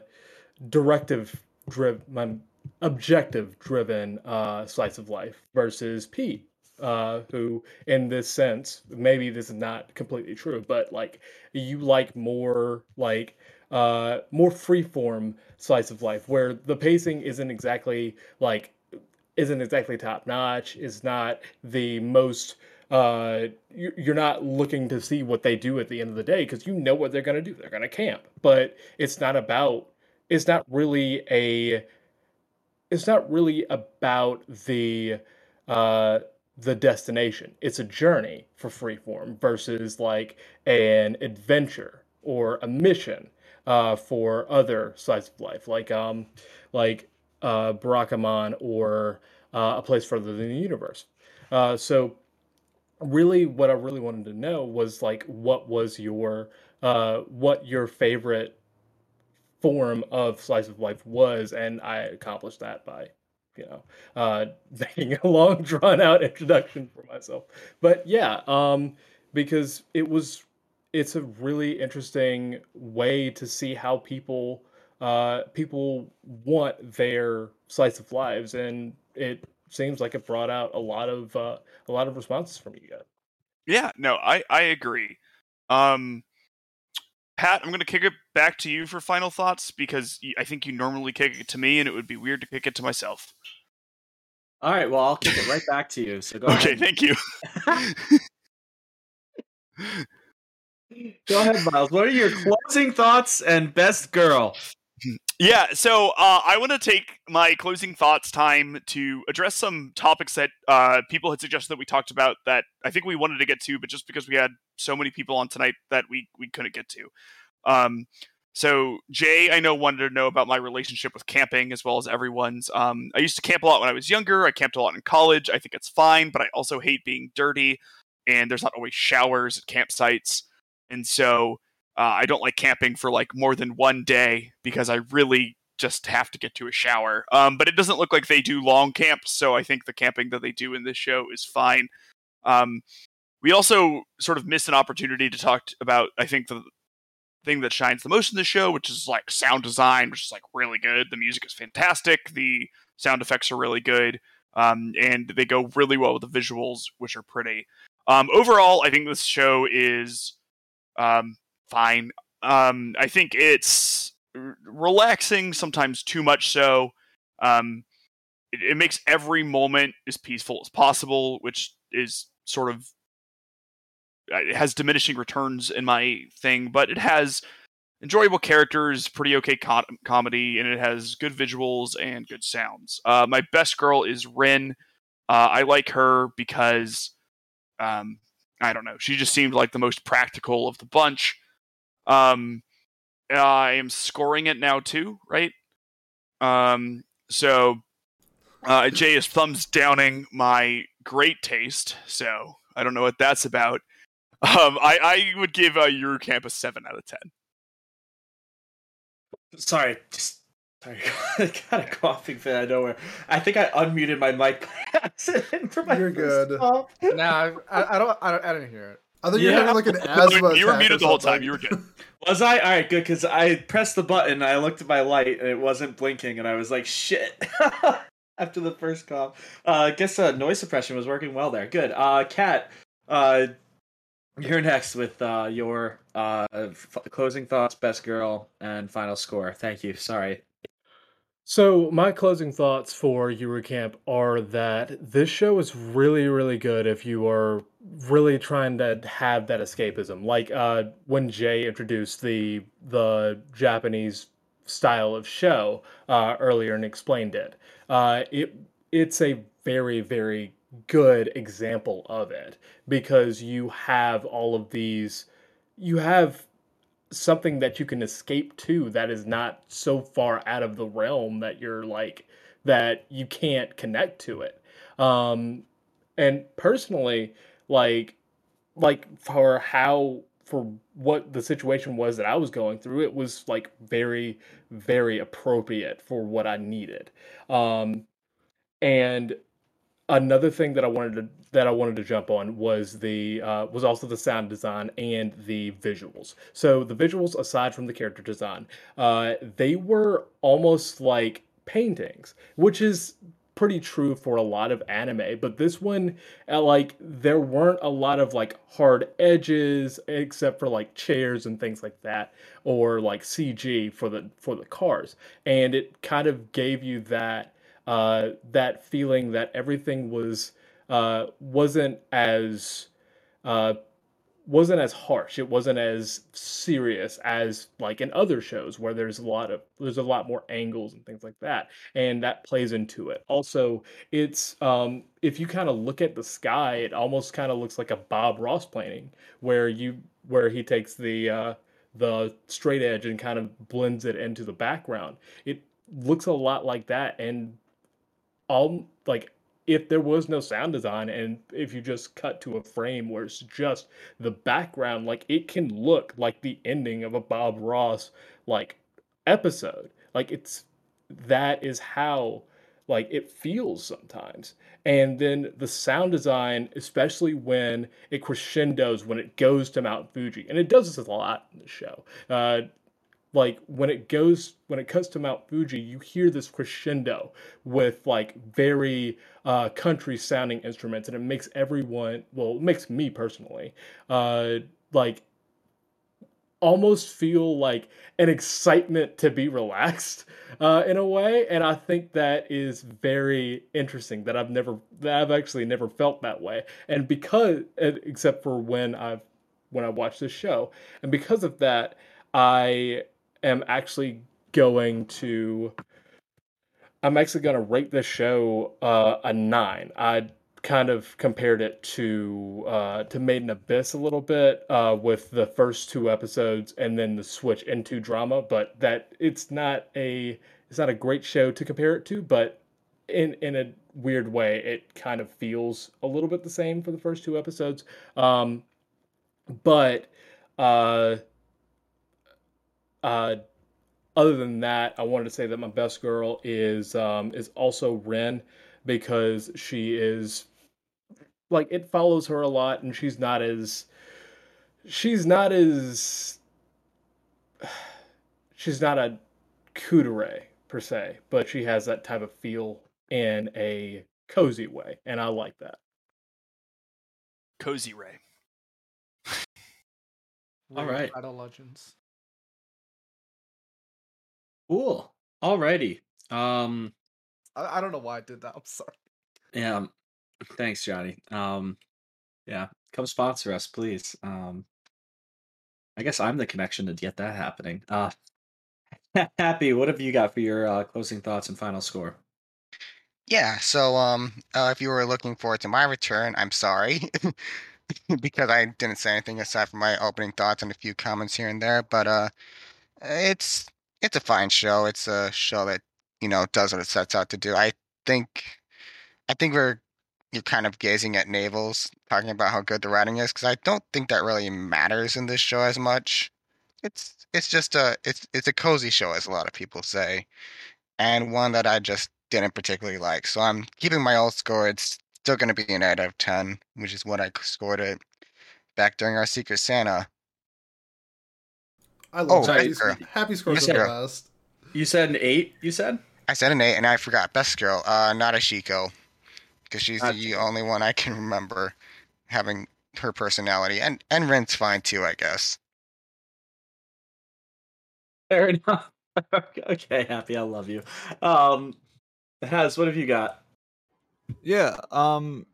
directive driven, objective driven uh, slice of life versus Pete, uh, who, in this sense, maybe this is not completely true, but like you like more like uh, more freeform slice of life where the pacing isn't exactly like isn't exactly top notch is not the most uh you- you're not looking to see what they do at the end of the day because you know what they're going to do. They're going to camp but it's not about it's not really a it's not really about the uh the destination. It's a journey for freeform versus like an adventure or a mission uh for other sides of life. Like um like uh Barakamon or uh, a place further than the universe. Uh so really what i really wanted to know was like what was your uh what your favorite form of slice of life was and i accomplished that by you know uh making a long drawn out introduction for myself but yeah um because it was it's a really interesting way to see how people uh people want their slice of lives and it seems like it brought out a lot of uh a lot of responses from you guys Yeah, no, I I agree. Um, Pat, I'm gonna kick it back to you for final thoughts because I think you normally kick it to me, and it would be weird to kick it to myself. All right. Well, I'll kick it right back to you. So go Okay, ahead. thank you. Go ahead, Miles. What are your closing thoughts and best girl? Yeah, so uh, I want to take my closing thoughts time to address some topics that uh, people had suggested that we talked about that I think we wanted to get to, but just because we had so many people on tonight that we we couldn't get to. Um, so Jay, I know wanted to know about my relationship with camping as well as everyone's. Um, I used to camp a lot when I was younger. I camped a lot in college. I think it's fine, but I also hate being dirty, and there's not always showers at campsites, and so uh, I don't like camping for like more than one day because I really just have to get to a shower. Um, but it doesn't look like they do long camps, so I think the camping that they do in this show is fine. Um, we also sort of missed an opportunity to talk t- about, I think, the thing that shines the most in the show, which is like sound design, which is like really good. The music is fantastic. The sound effects are really good. Um, and they go really well with the visuals, which are pretty. Um, overall, I think this show is um, fine. Um, I think it's r- relaxing, sometimes too much so. Um, it, it makes every moment as peaceful as possible, which is sort of uh, it has diminishing returns in my thing, but it has enjoyable characters, pretty okay co- comedy, and it has good visuals and good sounds. Uh, my best girl is Rin. Uh, I like her because um, I don't know. She just seemed like the most practical of the bunch. Um, I am scoring it now too, right? Um, so uh, Jay is thumbs downing my great taste. So I don't know what that's about. Um, I, I would give uh, Yuru Camp a seven out of ten. Sorry, just sorry, I got a coughing fit out of nowhere. I think I unmuted my mic by accident for my You're good. cough. Nah, I, I don't, I don't, I didn't hear it. I thought you were Yeah. having like an asthma. you were muted the whole time. You were good. Was I? All right, good. Because I pressed the button, I looked at my light, and it wasn't blinking, and I was like, "Shit!" After the first cough, uh, I guess uh, noise suppression was working well there. Good. Uh, Kat, uh, you're next with uh, your uh, f- closing thoughts, best girl, and final score. Thank you. Sorry. So my closing thoughts for Yuru Camp are that this show is really, really good if you are really trying to have that escapism. Like uh, when Jay introduced the the Japanese style of show uh, earlier and explained it, uh, it it's a very, very good example of it because you have all of these, you have something that you can escape to that is not so far out of the realm that you're like that you can't connect to it. Um and personally like like for how for what the situation was that I was going through it was like very very appropriate for what I needed. Um and another thing that I wanted to that I wanted to jump on was the uh, was also the sound design and the visuals. So the visuals, aside from the character design, uh, they were almost like paintings, which is pretty true for a lot of anime. But this one, uh, like, there weren't a lot of like hard edges, except for like chairs and things like that, or like CG for the for the cars, and it kind of gave you that uh, that feeling that everything was uh, wasn't as uh, wasn't as harsh. It wasn't as serious as like in other shows where there's a lot of there's a lot more angles and things like that, and that plays into it. Also, it's um, if you kind of look at the sky, it almost kind of looks like a Bob Ross painting where you where he takes the uh, the straight edge and kind of blends it into the background. It looks a lot like that, and all like if there was no sound design and if you just cut to a frame where it's just the background like it can look like the ending of a bob ross like episode. Like it's that is how like it feels sometimes. And then the sound design especially when it crescendos when it goes to mount fuji and it does this a lot in the show. Uh like when it goes when it cuts to Mount Fuji, you hear this crescendo with like very uh, country sounding instruments, and it makes everyone well, it makes me personally uh, like almost feel like an excitement to be relaxed uh, in a way, and I think that is very interesting. That I've never that I've actually never felt that way, and because except for when I've when I watched this show, and because of that, I am actually going to I'm actually going to rate this show uh, a nine. I kind of compared it to uh, to Made in Abyss a little bit uh, with the first two episodes and then the switch into drama, but that it's not a it's not a great show to compare it to, but in in a weird way, it kind of feels a little bit the same for the first two episodes. Um, but uh, uh, other than that, I wanted to say that my best girl is um, is also Rin because she is like it follows her a lot, and she's not as she's not as she's not a kudere per se, but she has that type of feel in a cozy way, and I like that. Cozy Ray. All right. Idol Legends. Cool. Alrighty. Um. I, I don't know why I did that. I'm sorry. Yeah. Thanks, Johnny. Um. Yeah. Come sponsor us, please. Um. I guess I'm the connection to get that happening. Uh. Happy. What have you got for your uh, closing thoughts and final score? Yeah, so um, uh, if you were looking forward to my return, I'm sorry. because I didn't say anything aside from my opening thoughts and a few comments here and there. But uh, it's it's a fine show. It's a show that you know does what it sets out to do. I think I think we're you're kind of gazing at navels, talking about how good the writing is, because I don't think that really matters in this show as much. It's it's just a it's it's a cozy show, as a lot of people say, and one that I just didn't particularly like. So I'm keeping my old score. It's still going to be an 8 out of 10, which is what I scored it back during our Secret Santa. I love Oh, happy, Best Girl. happy scores Best are the Girl. best. You said an eight. You said. I said an 8, and I forgot Best Girl, uh, Nadeshiko, because she's Gotcha. the only one I can remember having her personality, and and Rin's fine too, I guess. Fair enough. okay, happy. I love you. Um, Has what have you got? Yeah. Um.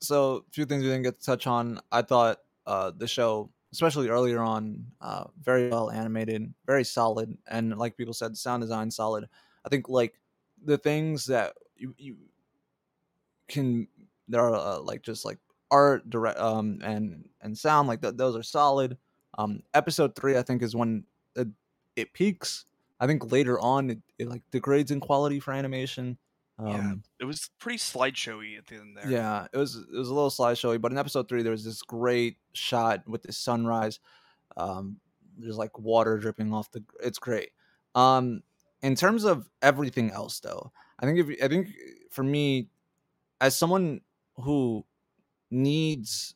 So a few things we didn't get to touch on. I thought uh the show, especially earlier on, uh, very well animated, very solid, and like people said, sound design solid. I think like the things that you you can there are uh, like just like art direct um and and sound like th- those are solid. Um, episode three I think is when it, it peaks. I think later on it, it like degrades in quality for animation. Um, Yeah. It was pretty slideshowy at the end there. yeah, it was it was a little slideshowy, but in episode three there was this great shot with the sunrise. Um, there's like water dripping off the. It's great. Um, in terms of everything else, though, I think if I think for me, as someone who needs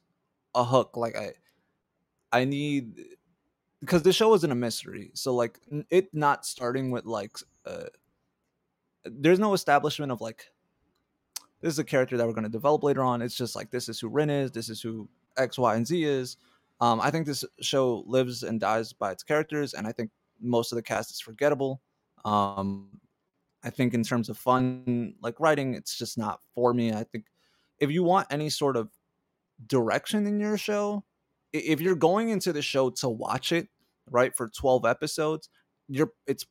a hook, like I, I need because the show isn't a mystery, so like it not starting with like uh, there's no establishment of like this is a character that we're going to develop later on. It's just like this is who Rin is, this is who X, Y, and Z is. Um, I think this show lives and dies by its characters, and I think most of the cast is forgettable. Um, I think in terms of fun, like writing, it's just not for me. I think if you want any sort of direction in your show, if you're going into the show to watch it, right, for 12 episodes, you're it's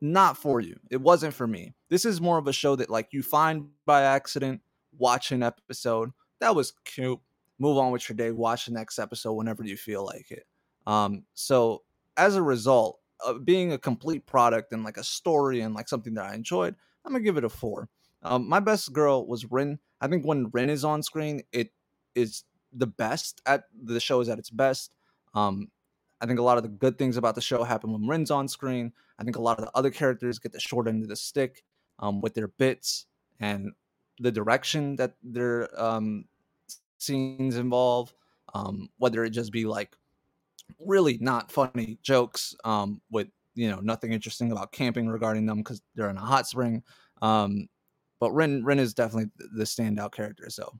not for you. It wasn't for me. This is more of a show that like you find by accident, watch an episode. That was cute. Move on with your day, watch the next episode whenever you feel like it. Um, so as a result, of being a complete product and like a story and like something that I enjoyed, I'm gonna give it a four. Um, my best girl was Rin. I think when Rin is on screen, it is the best at the show is at its best. Um, I think a lot of the good things about the show happen when Rin's on screen. I think a lot of the other characters get the short end of the stick um, with their bits and the direction that their um, scenes involve. Um, whether it just be like really not funny jokes um, with you know nothing interesting about camping regarding them because they're in a hot spring. Um, but Rin Rin is definitely the standout character. So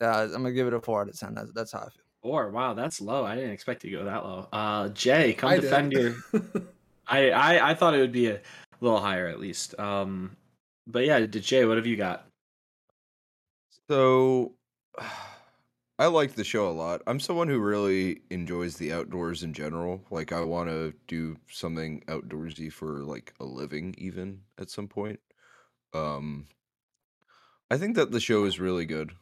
uh, I'm gonna give it a four out of ten. That's, that's how I feel. Four. Wow, that's low. I didn't expect to go that low. Uh, Jay, come I defend did. your. I, I I thought it would be a little higher at least. Um, but yeah, did Jay? What have you got? So, I like the show a lot. I'm someone who really enjoys the outdoors in general. Like, I want to do something outdoorsy for like a living, even at some point. Um, I think that the show is really good.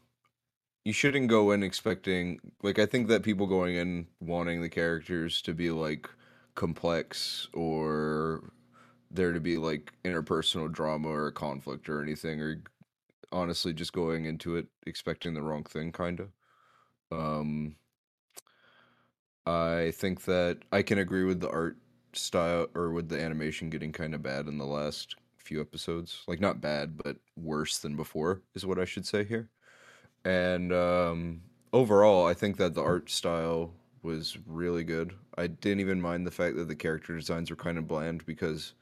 You shouldn't go in expecting like I think that people going in wanting the characters to be like complex or there to be like interpersonal drama or conflict or anything or honestly just going into it expecting the wrong thing kind of um i think that i can agree with the art style or with the animation getting kind of bad in the last few episodes. Like not bad but worse than before is what i should say here and um overall i think that the art style was really good i didn't even mind the fact that the character designs were kind of bland because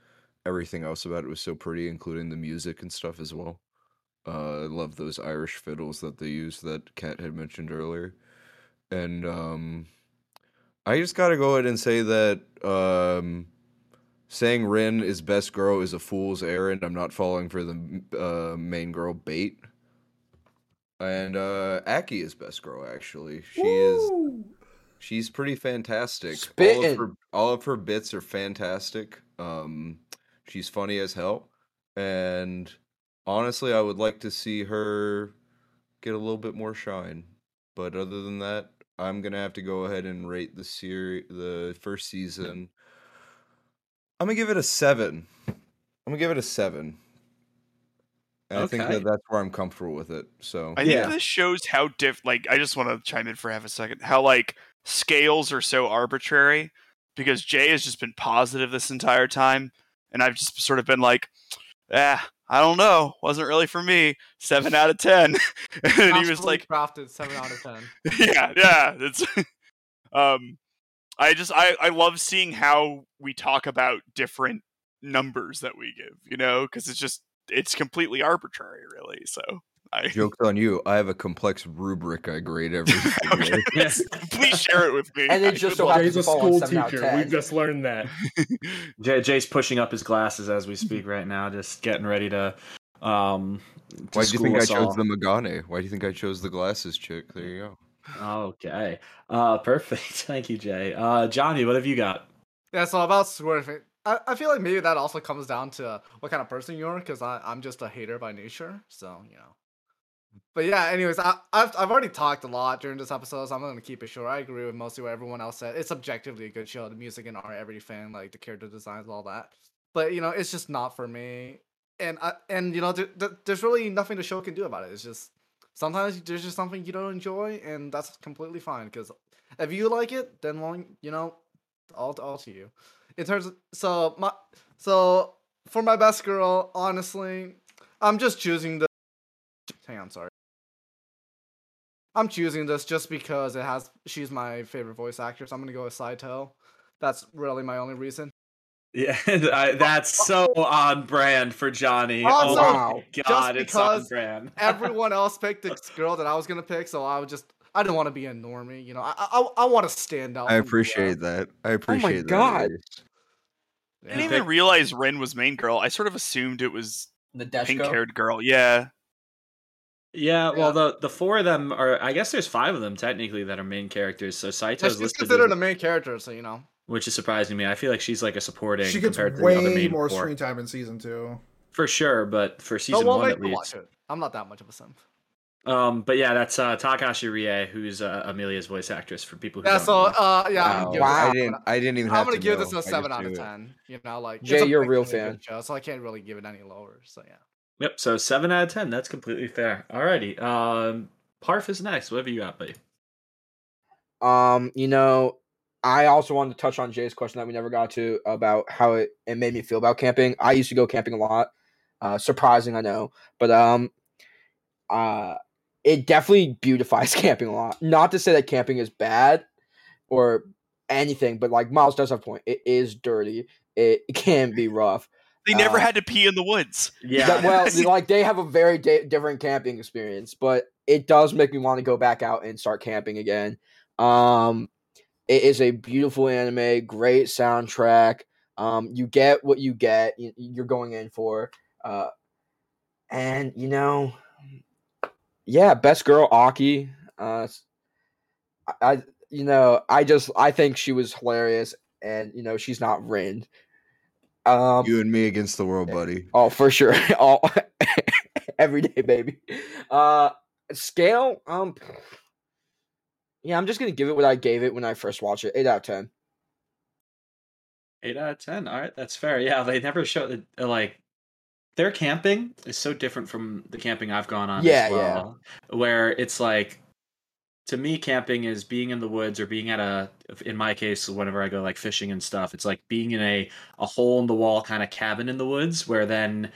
everything else about it was so pretty including the music and stuff as well uh, I love those Irish fiddles that they use that Kat had mentioned earlier. And um, I just got to go ahead and say that um, saying Rin is best girl is a fool's errand. I'm not falling for the uh, main girl bait. And uh, Aki is best girl, actually. She is. She's pretty fantastic. All of her all of her bits are fantastic. Um, she's funny as hell, and honestly, I would like to see her get a little bit more shine. but other than that, I'm gonna have to go ahead and rate the series, the first season. I'm gonna give it a seven. I'm gonna give it a seven. And I think that that's where I'm comfortable with it. So I think Yeah. this shows how diff. Like, I just want to chime in for half a second. How like scales are so arbitrary because Jay has just been positive this entire time, and I've just sort of been like, ah, I don't know, wasn't really for me. Seven out of ten, and he was like, crafted seven out of ten. yeah, yeah. It's um, I just I I love seeing how we talk about different numbers that we give, you know, because it's just it's completely arbitrary, really. So I jokes on you. I have a complex rubric I grade every okay, Yes. please share it with me. And it just so happens Jay's a to fall on school 7 out of teacher. We've just learned that. Jay, Jay's pushing up his glasses as we speak right now, just getting ready to. Um, to Why do you think I chose all. the megane? Why do you think I chose the glasses chick? There you go. Okay. Uh, perfect. Thank you, Jay. Uh, Johnny, what have you got? Yeah, so about Squirting, I, I feel like maybe that also comes down to what kind of person you are, because I'm just a hater by nature, so, you know. But yeah, anyways, I, I've, I've already talked a lot during this episode, so I'm going to keep it short. I agree with mostly what everyone else said. It's objectively a good show. The music and art, every fan, like the character designs, all that. But, you know, it's just not for me. And, I, and you know, there, there- there's really nothing the show can do about it. It's just, sometimes there's just something you don't enjoy, and that's completely fine, because if you like it, then, well, you know, all, all to you in terms of so my so for my best girl honestly i'm just choosing the hang on sorry i'm choosing this just because it has she's my favorite voice actress So i'm gonna go with saito that's really my only reason Yeah, I, that's so on brand for Johnny. Also, oh my god, just it's on because brand. everyone else picked the girl that i was gonna pick so i would just i didn't want to be a normie you know i i, I want to stand out I oh appreciate that. I appreciate that. Oh my god. Reese. I didn't even realize Rin was main girl. I sort of assumed it was The pink Deshko. haired girl. Yeah. Yeah, well, Yeah. the the four of them are. I guess there's five of them technically that are main characters. So Yeah, Saito's she's listed, considered as- a main character so you know which is surprising me. I feel like she's like a supporting She gets compared to the other way main more four. screen time in season two. for sure. But for oh, season well, one at least. i'm not that much of a simp Um, but yeah, that's uh, Takahashi Rie, who's uh, Emilia's voice actress. For people who Yeah, don't so know. uh, yeah, I'm Wow. Wow. I didn't. I didn't even. I'm have gonna to give know. this a I seven out of knew it. ten. You know, like Jay, you're a real fan. show, so I can't really give it any lower. So yeah. Yep. So seven out of ten. That's completely fair. Alrighty. Um, Parf is next. What have you got, buddy? Um, you know, I also wanted to touch on Jay's question that we never got to about how it, it made me feel about camping. I used to go camping a lot. Uh, surprising, I know, but um, uh, it definitely beautifies camping a lot. Not to say that camping is bad or anything, but like Miles does have a point. It is dirty. It can be rough. They never Uh, had to pee in the woods. Yeah. That- well, like they have a very di- different camping experience, but it does make me want to go back out and start camping again. Um, it is a beautiful anime, great soundtrack. Um, you get what you get. You, you're going in for, uh, and you know, yeah, best girl Aki. Uh, s- I, I- you know, I just I think she was hilarious, and you know, she's not Rin. Um, You and me against the world, buddy. Oh, for sure. All every day, baby. Uh scale, um yeah, I'm just gonna give it what I gave it when I first watched it. Eight out of ten. Eight out of ten. All right, that's fair. Yeah, they never show like their camping is so different from the camping I've gone on Yeah, as well. Where it's like to me camping is being in the woods or being at a in my case whenever I go like fishing and stuff, it's like being in a a hole in the wall kind of cabin in the woods where then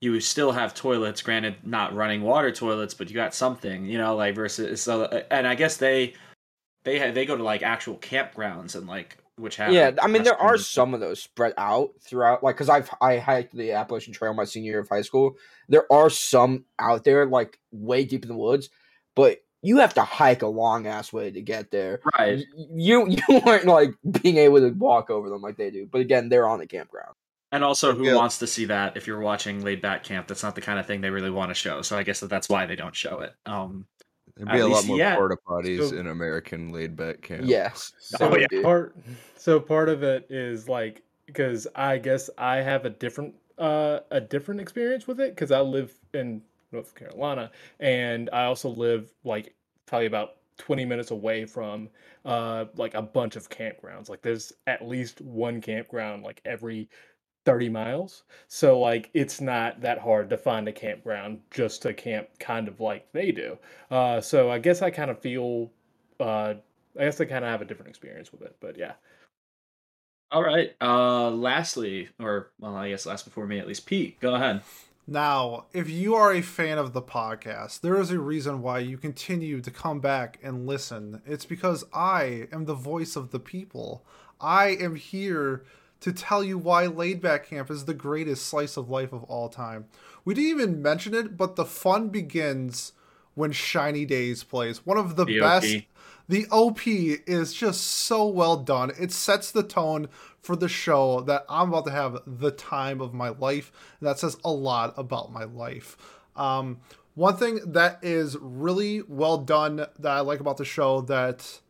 you still have toilets, granted not running water toilets, but you got something, you know, like versus so uh, and I guess they they they go to like actual campgrounds and like which have Yeah, I mean there are restrooms. some of those spread out throughout like cuz I've I hiked the Appalachian Trail my senior year of high school. There are some out there like way deep in the woods, but you have to hike a long ass way to get there. right. You you aren't like being able to walk over them like they do. But again, they're on the campground. And also, who Yeah. wants to see that? If you're watching Laid Back Camp, that's not the kind of thing they really want to show. So I guess that that's why they don't show it. Um, There'd At be a lot more yet. porta potties So- in American laid back camp. Yes. So there would be. part so part of it is like because I guess I have a different uh a different experience with it because I live in North Carolina and I also live like probably about 20 minutes away from uh like a bunch of campgrounds. Like there's at least one campground like every 30 miles. So like it's not that hard to find a campground just to camp kind of like they do. Uh so I guess I kind of feel uh I guess I kind of have a different experience with it. But yeah. All right. Uh lastly, or well, I guess last before me at least, Pete, go ahead. Now, if you are a fan of the podcast, there is a reason why you continue to come back and listen. It's because I am the voice of the people. I am here to tell you why Laid Back Camp is the greatest slice of life of all time. We didn't even mention it, but the fun begins when Shiny Days plays. One of the, The best. OP. The OP is just so well done. It sets the tone for the show that I'm about to have the time of my life. And that says a lot about my life. Um, one thing that is really well done that I like about the show that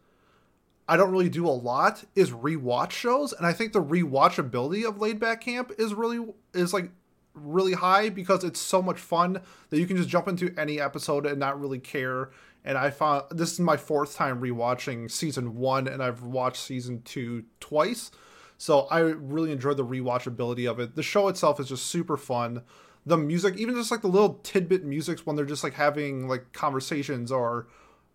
I don't really do a lot is rewatch shows, and I think the rewatchability of Laid Back Camp is really is like really high because it's so much fun that you can just jump into any episode and not really care. And I found this is my fourth time rewatching season one, and I've watched season two twice. So I really enjoyed the rewatchability of it. The show itself is just super fun. The music, even just like the little tidbit musics when they're just like having like conversations or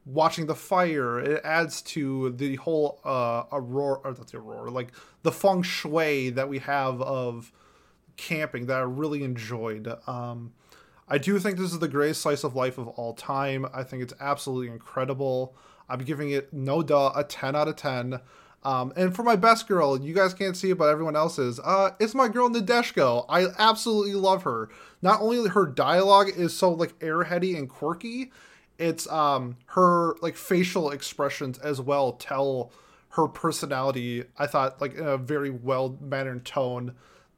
watching the fire, it adds to the whole uh aurora or not the aurora, like the feng shui that we have of camping that I really enjoyed. Um I do think this is the greatest slice of life of all time. I think it's absolutely incredible. I'm giving it no duh a 10 out of 10. Um, and for my best girl, you guys can't see it, but everyone else is. Uh, it's my girl Nadeshiko. I absolutely love her. Not only her dialogue is so like airheady and quirky, it's um her like facial expressions as well tell her personality. I thought like in a very well mannered tone,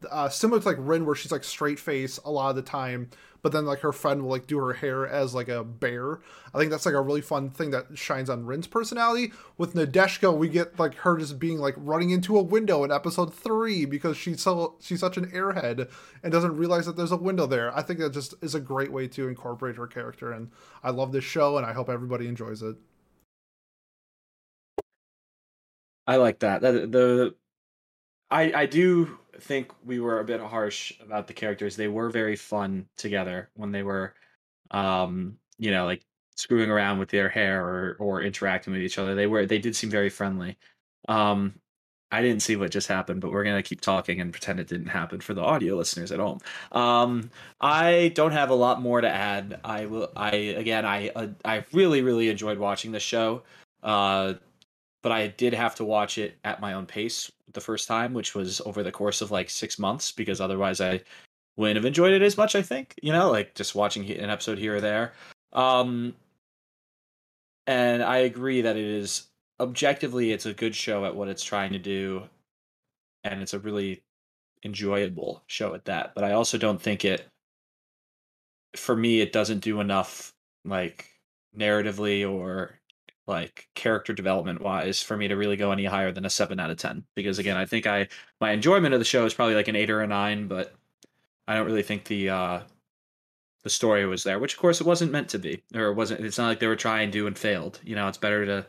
uh, similar to like Rin, where she's like straight face a lot of the time, but then like her friend will like do her hair as like a bear. I think that's like a really fun thing that shines on Rin's personality. With Nadeshiko, we get like her just being like running into a window in episode three because she's so she's such an airhead and doesn't realize that there's a window there. I think that just is a great way to incorporate her character, and I love this show, and I hope everybody enjoys it. I like that. That the I I do think we were a bit harsh about the characters. They were very fun together when they were um you know like screwing around with their hair or or interacting with each other. They were they did seem very friendly. Um I didn't see what just happened, but we're gonna keep talking and pretend it didn't happen for the audio listeners at home. Um, I don't have a lot more to add. I will. I again. I uh, I really really enjoyed watching the show. Uh, but I did have to watch it at my own pace the first time, which was over the course of like six months, because otherwise I wouldn't have enjoyed it as much. I think you know, like just watching an episode here or there. Um, and I agree that it is objectively it's a good show at what it's trying to do, and it's a really enjoyable show at that. But I also don't think it, for me, it doesn't do enough like narratively or like character development wise for me to really go any higher than a 7 out of 10 because again i think i my enjoyment of the show is probably like an 8 or a 9 but i don't really think the uh the story was there which of course it wasn't meant to be or it wasn't it's not like they were trying to and failed you know it's better to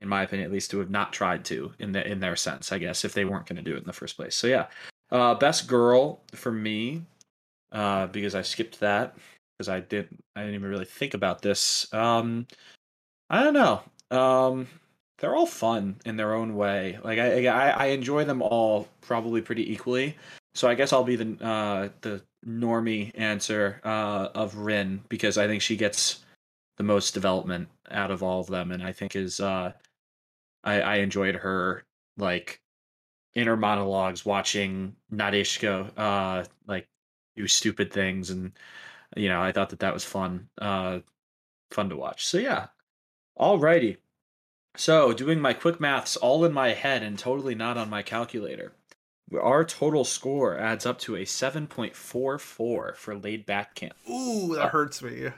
in my opinion at least to have not tried to in the in their sense i guess if they weren't going to do it in the first place so yeah uh best girl for me uh because i skipped that because i didn't i didn't even really think about this um I don't know. Um, they're all fun in their own way. Like I, I, I enjoy them all probably pretty equally. So I guess I'll be the uh, the normie answer uh, of Rin because I think she gets the most development out of all of them, and I think is uh, I, I enjoyed her like inner monologues watching Nadeshiko uh, like do stupid things, and you know I thought that that was fun, uh, fun to watch. So yeah, Alrighty. So, doing my quick maths all in my head and totally not on my calculator. Our total score adds up to a 7.44 for laid back camp. Ooh, that hurts me.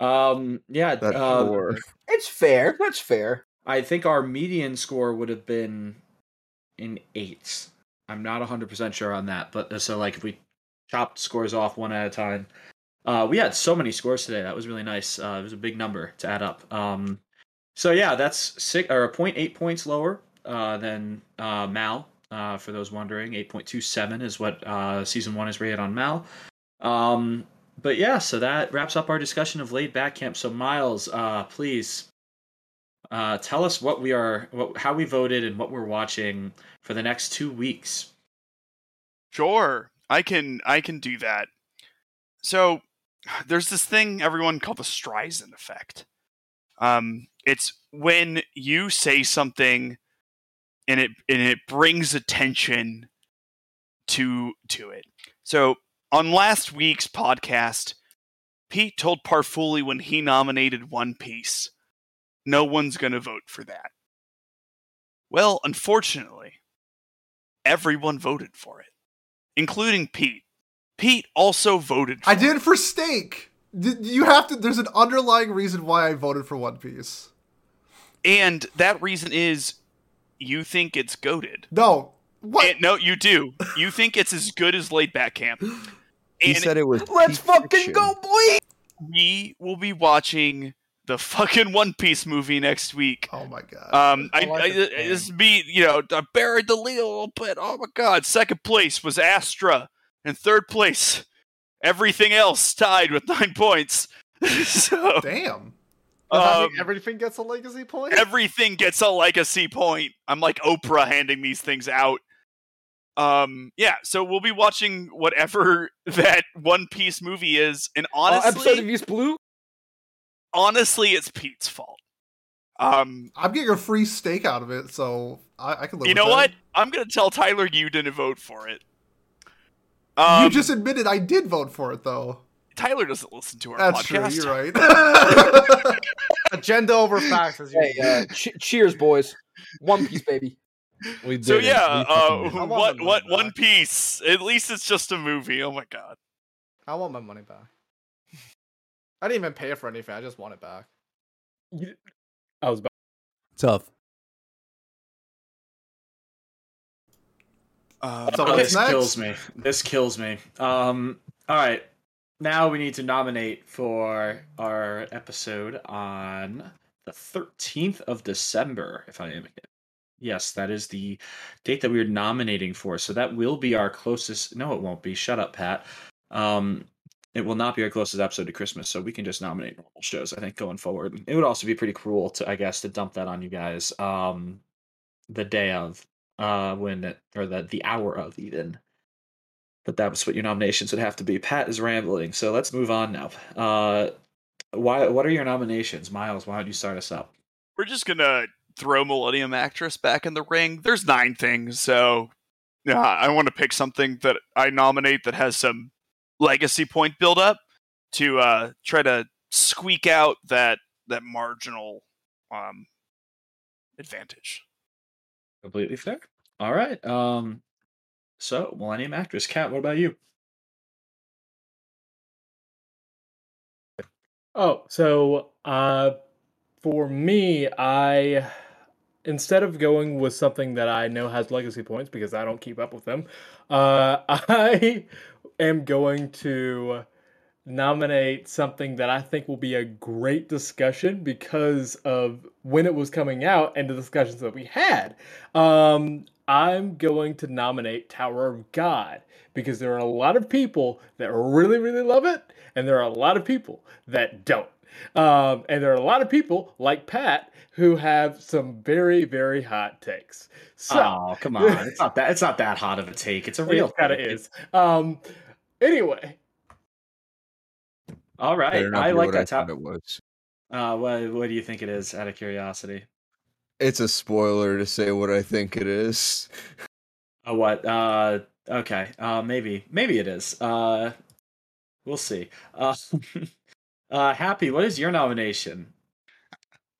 Um, yeah, That uh, four. It's fair. That's fair. I think our median score would have been an 8. I'm not 100% sure on that, but uh, so like if we chopped scores off one at a time, uh, we had so many scores today. That was really nice. Uh, it was a big number to add up. Um, so yeah, that's six or a point eight points lower uh, than uh, Mal. Uh, for those wondering, eight point two seven is what uh, season one is rated on Mal. Um, but yeah, so that wraps up our discussion of laid back camp. So Miles, please tell us what we are, what, how we voted, and what we're watching for the next two weeks. Sure, I can I can do that. So there's this thing everyone called the Streisand effect. Um, it's when you say something and it and it brings attention to to it. So on last week's podcast, Pete told Parfuli when he nominated One Piece, no one's gonna vote for that. Well, unfortunately, everyone voted for it, including Pete. Pete also voted for I did for steak. You have to. There's an underlying reason why I voted for One Piece. And that reason is you think it's goaded. No, what? And, no, you do. You think it's as good as Laid Back Camp. He said it was. Let's peak fucking fiction. go, boy! we will be watching the fucking One Piece movie next week. oh my god. Um, I, I like I, it, I this be you know I buried the lead a little bit. Oh my god! Second place was Astra, and third place, everything else tied with nine points. so Damn. Does that mean um, everything gets a legacy point. everything gets a legacy point. I'm like Oprah handing these things out. Um, yeah. So we'll be watching whatever that One Piece movie is, and Uh, honestly, episode of East Blue. honestly, it's Pete's fault. Um, I'm getting a free steak out of it, so I, I can live you with know that. what? I'm gonna tell Tyler you didn't vote for it. Um, you just admitted I did vote for it, though. Tyler doesn't listen to our That's podcast. true. You're right. Agenda over facts. As Hey, uh, che- cheers, boys. One Piece, baby. We did So it. yeah, We uh, fucking did. I want what what money One. Piece? At least it's just a movie. Oh my god. I want my money back. I didn't even pay for anything. I just want it back. I was about Tough. Uh, So Oh, this next? kills me. This kills me. Um, all right. Now we need to nominate for our episode on the 13th of December, if I am Yes, that is the date that we are nominating for. So that will be our closest. No, it won't be. Shut up, Pat. Um, it will not be our closest episode to Christmas, so we can just nominate normal shows. I think going forward, it would also be pretty cruel to, I guess, to dump that on you guys. Um, the day of, uh, when or the the hour of even. But that was what your nominations would have to be. Pat is rambling, so let's move on now. Uh, why? What are your nominations, Miles? Why don't you start us up? we're just gonna throw Millennium Actress back in the ring. There's nine things, so yeah, I want to pick something that I nominate that has some legacy point build up to uh, try to squeak out that that marginal um, advantage. Completely fair. All right. Um, so Millennium Actress, Cat. What about you? Oh, so uh, for me, I instead of going with something that I know has legacy points because I don't keep up with them, uh, I am going to nominate something that I think will be a great discussion because of when it was coming out and the discussions that we had. Um, I'm going to nominate Tower of God because there are a lot of people that really, really love it, and there are a lot of people that don't. Um, and there are a lot of people like Pat who have some very, very hot takes. So, oh, come on! It's not that. It's not that hot of a take. It's a real. it kind of is. Um, anyway, All right. Better not I like that. thought Top. it was. Uh, what What do you think it is? Out of curiosity. It's a spoiler to say what I think it is. Uh, what? Uh, okay. Uh, maybe. Maybe it is. Uh, we'll see. Uh, uh, happy. What is your nomination?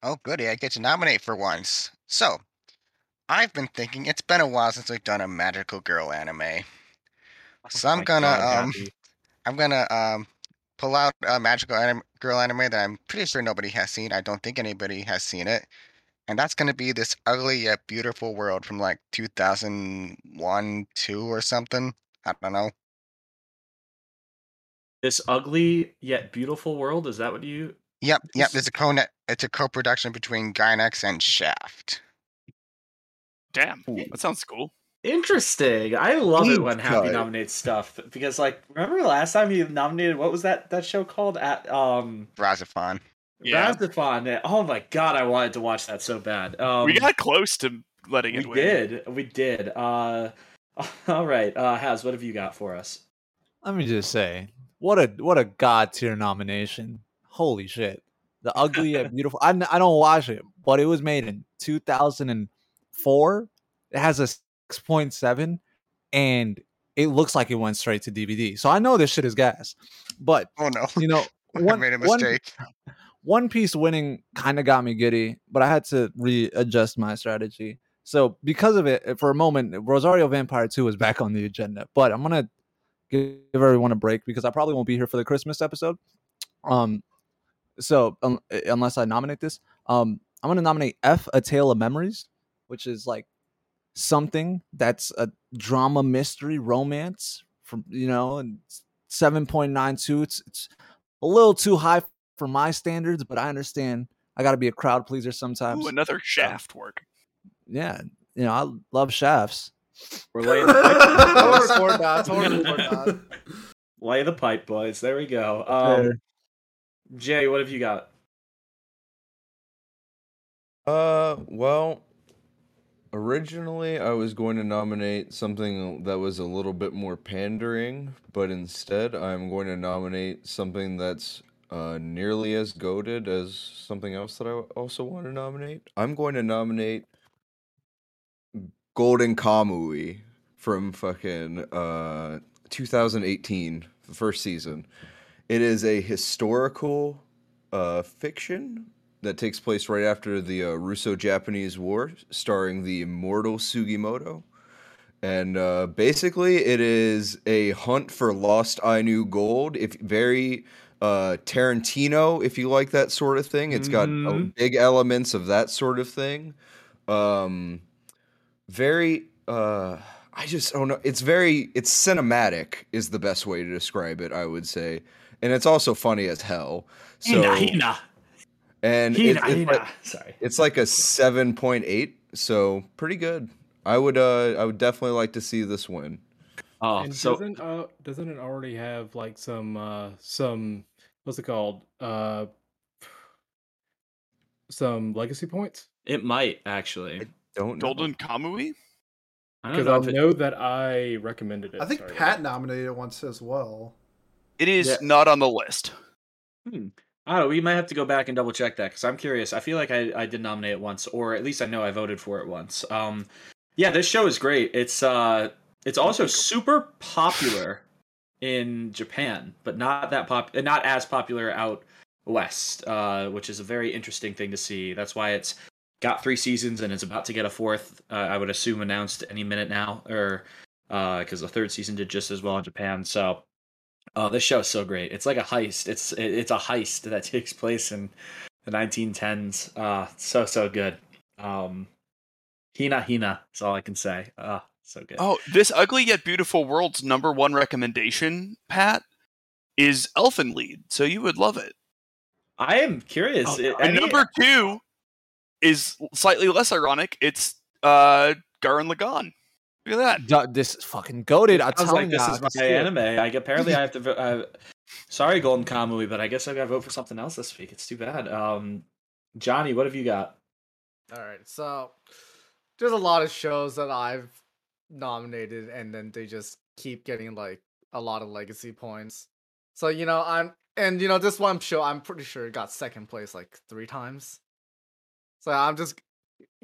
Oh, goody! I get to nominate for once. So, I've been thinking it's been a while since we've done a magical girl anime. So I'm Oh gonna God, um, Happy. I'm gonna um, pull out a magical anim- girl anime that I'm pretty sure nobody has seen. I don't think anybody has seen it, and that's gonna be this ugly yet beautiful world from like 2001, two or something. I don't know. This ugly yet beautiful world. Is that what you Yep, yep. There's a co It's a co-production between Gainax and Shaft. Damn, that sounds cool. Interesting. I love it when Deep Happy cut. nominates stuff because, like, remember last time he nominated what was that that show called? At um, Razafon. Yeah. Razafon. Oh my god, I wanted to watch that so bad. Um, we got close to letting we it win. We did, we did. Uh, all right, uh, Haz, what have you got for us? Let me just say, what a what a god tier nomination! Holy shit! The ugly yet beautiful. I I don't watch it, but it was made in 2004. It has a 6.7, and it looks like it went straight to DVD. So I know this shit is gas. But Oh no, you know, I one, made a one- mistake. one Piece winning kind of got me giddy, but I had to readjust my strategy. So because of it, for a moment, Rosario Vampire 2 is back on the agenda. But I'm gonna give everyone a break because I probably won't be here for the Christmas episode. Um, so un- unless I nominate this, um, I'm gonna nominate Ef A Tale of Memories, which is like something that's a drama mystery romance from you know and 7.92 it's it's a little too high for my standards but i understand i got to be a crowd pleaser sometimes Ooh, another shaft work. yeah you know i love shafts We're laying the Don't pipe, record that. Don't record that. Lay the pipe, boys. There we go. Um, Fair. Jay, what have you got? Uh, well, originally I was going to nominate something that was a little bit more pandering, but instead I'm going to nominate something that's uh, nearly as goaded as something else that I also want to nominate. I'm going to nominate Golden Kamui from fucking uh 2018, the first season. It is a historical uh fiction that takes place right after the uh, Russo-Japanese War, starring the immortal Sugimoto. And uh, basically, it is a hunt for lost Ainu gold. If very uh, Tarantino, if you like that sort of thing, it's got uh, Mhm. big elements of that sort of thing. Um, very, uh, I just don't know. It's very, it's cinematic is the best way to describe it. I would say, and it's also funny as hell. So Hina, Hina, and it- it's, like, Sorry. it's like a seven point eight, so pretty good. I would uh I would definitely like to see this win. Oh, and so doesn't uh doesn't it already have like some uh some what's it called uh some legacy points? it might actually. Don't know. Golden Kamui? I don't Because know I if it, know that I recommended it. I think sorry. Pat nominated it once as well. It is Yeah. not on the list. Hmm. I don't know. We might have to go back and double check that because I'm curious. I feel like I, I did nominate it once, or at least I know I voted for it once. Um, yeah, this show is great. It's uh, it's also super popular in Japan, but not that pop, not as popular out west, uh, which is a very interesting thing to see. That's why it's got three seasons and it's about to get a fourth. Uh, I would assume announced any minute now, or because the third season did just as well in Japan. So Oh, this show is so great. It's like a heist. It's it's a heist that takes place in the 1910s. Uh so so good. Um Hina Hina is all I can say. Uh so good. Oh, this ugly yet beautiful world's number one recommendation, Pat, is Elfen Lied, so you would love it. I am curious. Oh, and number two is slightly less ironic. It's uh Gurren Lagann. Look at that. This is fucking goaded i'm sounds like this is my can anime. I apparently I have to vote. Uh, sorry, Golden Kamui, but I guess I got to vote for something else this week. It's too bad. Um, Johnny, what have you got? All right, so there's a lot of shows that I've nominated, and then they just keep getting like a lot of legacy points. So you know, I'm and you know this one show I'm pretty sure it got second place like three times. So I'm just,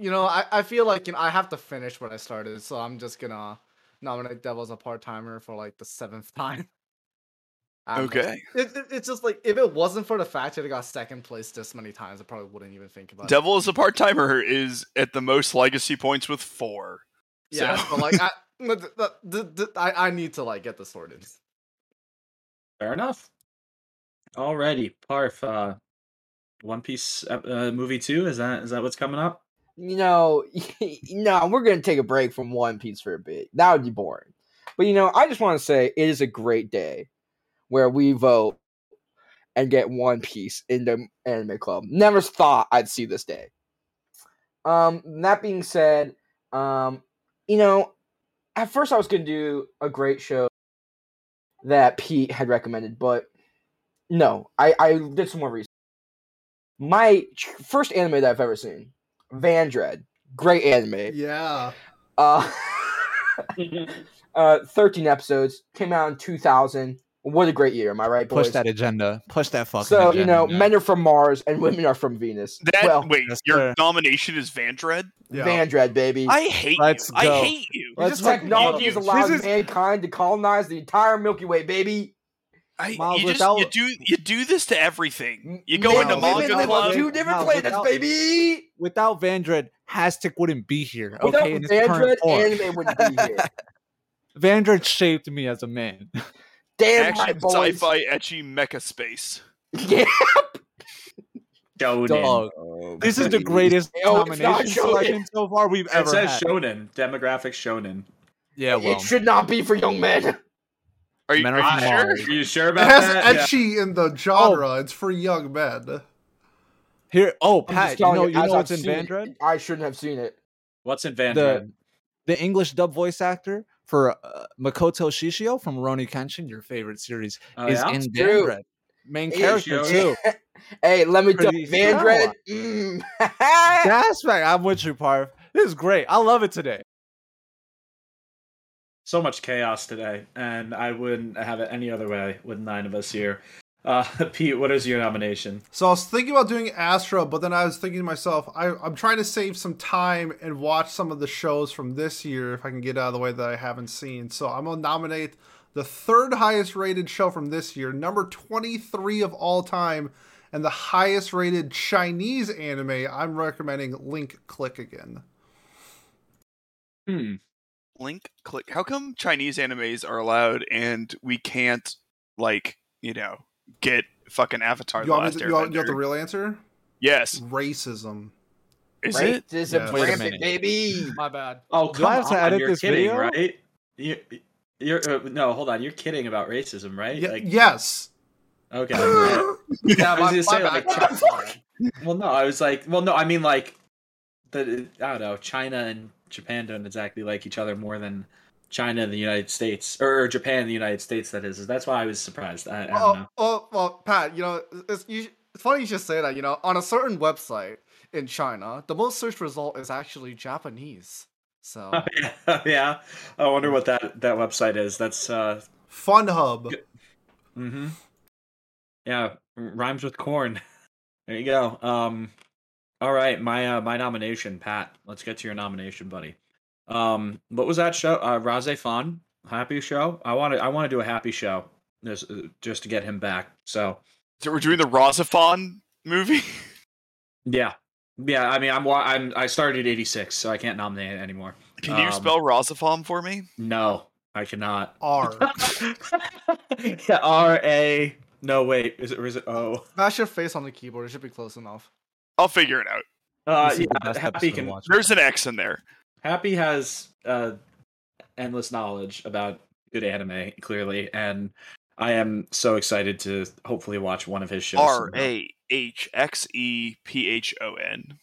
you know, I I feel like you know I have to finish what I started, so I'm just gonna nominate Devil's a part timer for like the seventh time. Okay. It, it, it's just like if it wasn't for the fact that it got second place this many times, I probably wouldn't even think about it. Devil is a part timer is at the most legacy points with four. Yeah, So- but like I, but th- th- th- th- I, I need to like get this sorted. Fair enough. Alrighty, Parf. Uh, One Piece uh, uh, movie two. Is that is that what's coming up? You know, no, we're gonna take a break from One Piece for a bit. That would be boring. But you know, I just want to say it is a great day where we vote and get One Piece in the anime club. Never thought I'd see this day. Um, that being said, um, you know, at first I was gonna do a great show that Pete had recommended, but no, I I did some more research. My first anime that I've ever seen, Vandred, great anime. Yeah. Uh, uh, 13 episodes came out in 2000. What a great year, am I right, boys? Push that agenda. Push that fucking so agenda. you know, man. men are from Mars and women are from Venus. That well, wait, yes, your sir. nomination is Vandred. Yeah. Vandred, baby. I hate Let's you. I hate you. Let's this technology go. has allowed is- mankind to colonize the entire Milky Way, baby. I, Miles, you just you do you do this to everything. You go Men into and Miles, women manga club. two different Miles, planets, without- baby. Without Vandred, Hastic wouldn't be here. Without Okay, in its current Vandred, form. anime wouldn't be here. Vandred shaped me as a man. Damn Action, right, boys. sci-fi, ecchi mecha space. Yeah. Shonen. Dog. Oh, This is the greatest Yo, oh, it's nomination selection so far we've It ever says had. shonen. Demographic shonen. Yeah, well, It should not be for young men. Are you, Men are are you from sure? Mars. Are you sure It about has that? Yeah. ecchi in the genre. It's for young men. here. Oh, Pat, you know, you as know I've what's in seen it, Vandred? I shouldn't have seen it. What's in Van The the English dub voice actor for uh, Makoto Shishio from Rurouni Kenshin, your favorite series, Oh, is yeah? in True. Vandred. Main Hey, character Shio. too. hey, let me tell Pretty you, Van Mm. That's right. I'm with you, Parv. This is great. I love it today. So much chaos today, and I wouldn't have it any other way with nine of us here. Uh, Pete, what is your nomination? So I was thinking about doing Astra, but then I was thinking to myself, I, I'm trying to save some time and watch some of the shows from this year if I can get out of the way that I haven't seen. So I'm gonna nominate the third highest rated show from this year, number 23 of all time, and the highest rated Chinese anime. I'm recommending Link Click again. Hmm. Link click. How come Chinese animes are allowed and we can't like you know get fucking Avatar You the Last to, you, want, you want the real answer? Yes, Racism. is right? it? This is Yeah. a Wait a rampant minute. baby. My bad. Oh, Do I come have to on! edit You're this kidding, video? right? You, you're uh, no, hold on. You're kidding about racism, right? Ye- Like, yes. okay. right. Yeah, I was gonna say, bad. like, Well, no, I was like, well, no, I mean like, the I don't know, China and Japan don't exactly like each other more than China and the United States, or Japan and the United States. That is. That's why I was surprised. I, I don't Well, know. well, well, Pat, you know, it's, you, it's funny you should say that. You know, on a certain website in China, the most searched result is actually Japanese. So yeah, I wonder what that that website is. That's uh, Fun Hub. mm-hmm. Yeah, rhymes with corn. There you go. Um, all right, my uh, my nomination, Pat. Let's get to your nomination, buddy. Um, what was that show? Uh, RahXephon, happy show. I want to I want to do a happy show, just uh, just to get him back. So So we're doing the RahXephon movie. yeah, yeah. I mean, I'm I'm I started at 86, so I can't nominate it anymore. Can you Um, spell RahXephon for me? No, I cannot. R. yeah, R A. No, wait. Is it or it O? smash your face on the keyboard. It should be close enough. I'll figure it out. Uh, This the yeah, Happy can. There's an X in there. Happy has uh, endless knowledge about good anime, clearly, and I am so excited to hopefully watch one of his shows. R A H X E P H O N.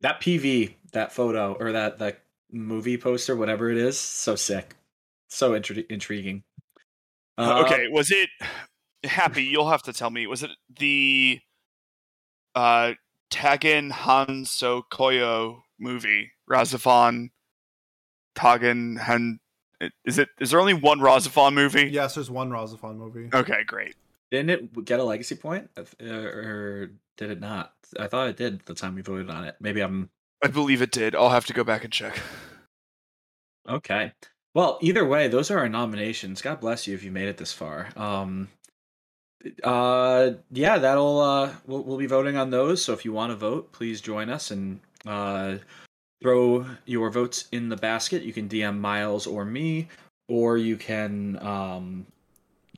That PV, that photo, or that that movie poster, whatever it is, so sick, so intri- intriguing. Uh, okay, was it happy? You'll have to tell me. Was it the uh Tagen Hensōkyoku movie? RahXephon Tagen Han is it is there only one RahXephon movie? yes, there's one RahXephon movie. Okay, great. Didn't it get a legacy point, Uh, or did it not? I thought it did the time we voted on it. Maybe I'm I believe it did. I'll have to go back and check. Okay. Well, either way, those are our nominations. God bless you if you made it this far. Um uh yeah, that'll uh we'll, we'll be voting on those. So if you want to vote, please join us and uh throw your votes in the basket. You can DM Miles or me or you can um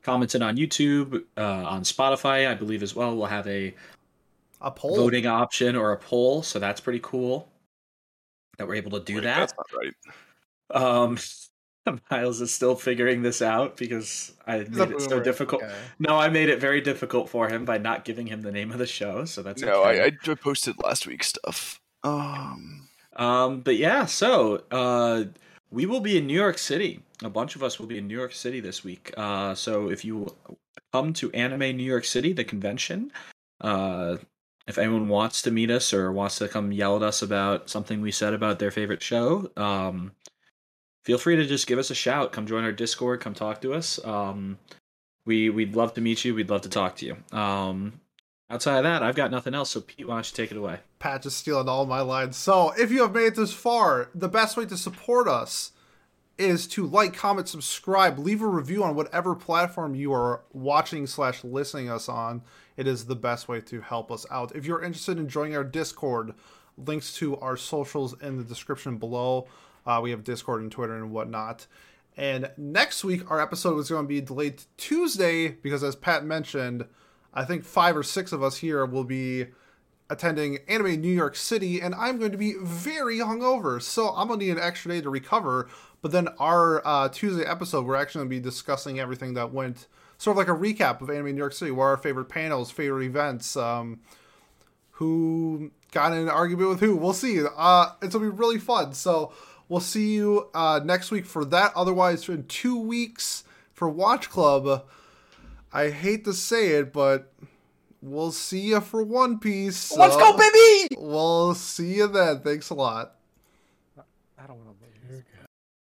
comment it on YouTube, uh on Spotify, I believe as well. We'll have a A poll. voting option or a poll, so that's pretty cool that we're able to do Wait, that. That's not right. Um, Miles is still figuring this out because I He's made it so difficult. okay. No, I made it very difficult for him by not giving him the name of the show. So that's no, okay. I, I I posted last week's stuff. Um, Um, but yeah, so uh, we will be in New York City. A bunch of us will be in New York City this week. Uh, so if you come to Anime New York City, the convention, uh, if anyone wants to meet us or wants to come yell at us about something we said about their favorite show, um, feel free to just give us a shout. Come join our Discord. Come talk to us. Um, we we'd love to meet you. We'd love to talk to you. Um, outside of that, I've got nothing else. So Pete, why don't you take it away? Pat just stealing all my lines. So, if you have made it this far, the best way to support us is to like, comment, subscribe, leave a review on whatever platform you are watching slash listening us on. It is the best way to help us out. If you're interested in joining our Discord, links to our socials in the description below. Uh, we have Discord and Twitter and whatnot. And next week, our episode was going to be delayed to Tuesday because, as Pat mentioned, I think five or six of us here will be attending Anime New York City, and I'm going to be very hungover, so I'm gonna need an extra day to recover. But then our uh, Tuesday episode, we're actually gonna be discussing everything that went, sort of like a recap of Anime New York City, what our favorite panels, favorite events, um, who got in an argument with who. We'll see. Uh, it's gonna be really fun. So we'll see you uh, next week for that. Otherwise, in two weeks for Watch Club. I hate to say it, but we'll see you for One Piece. Let's so go, baby! We'll see you then. Thanks a lot. I don't want to lose.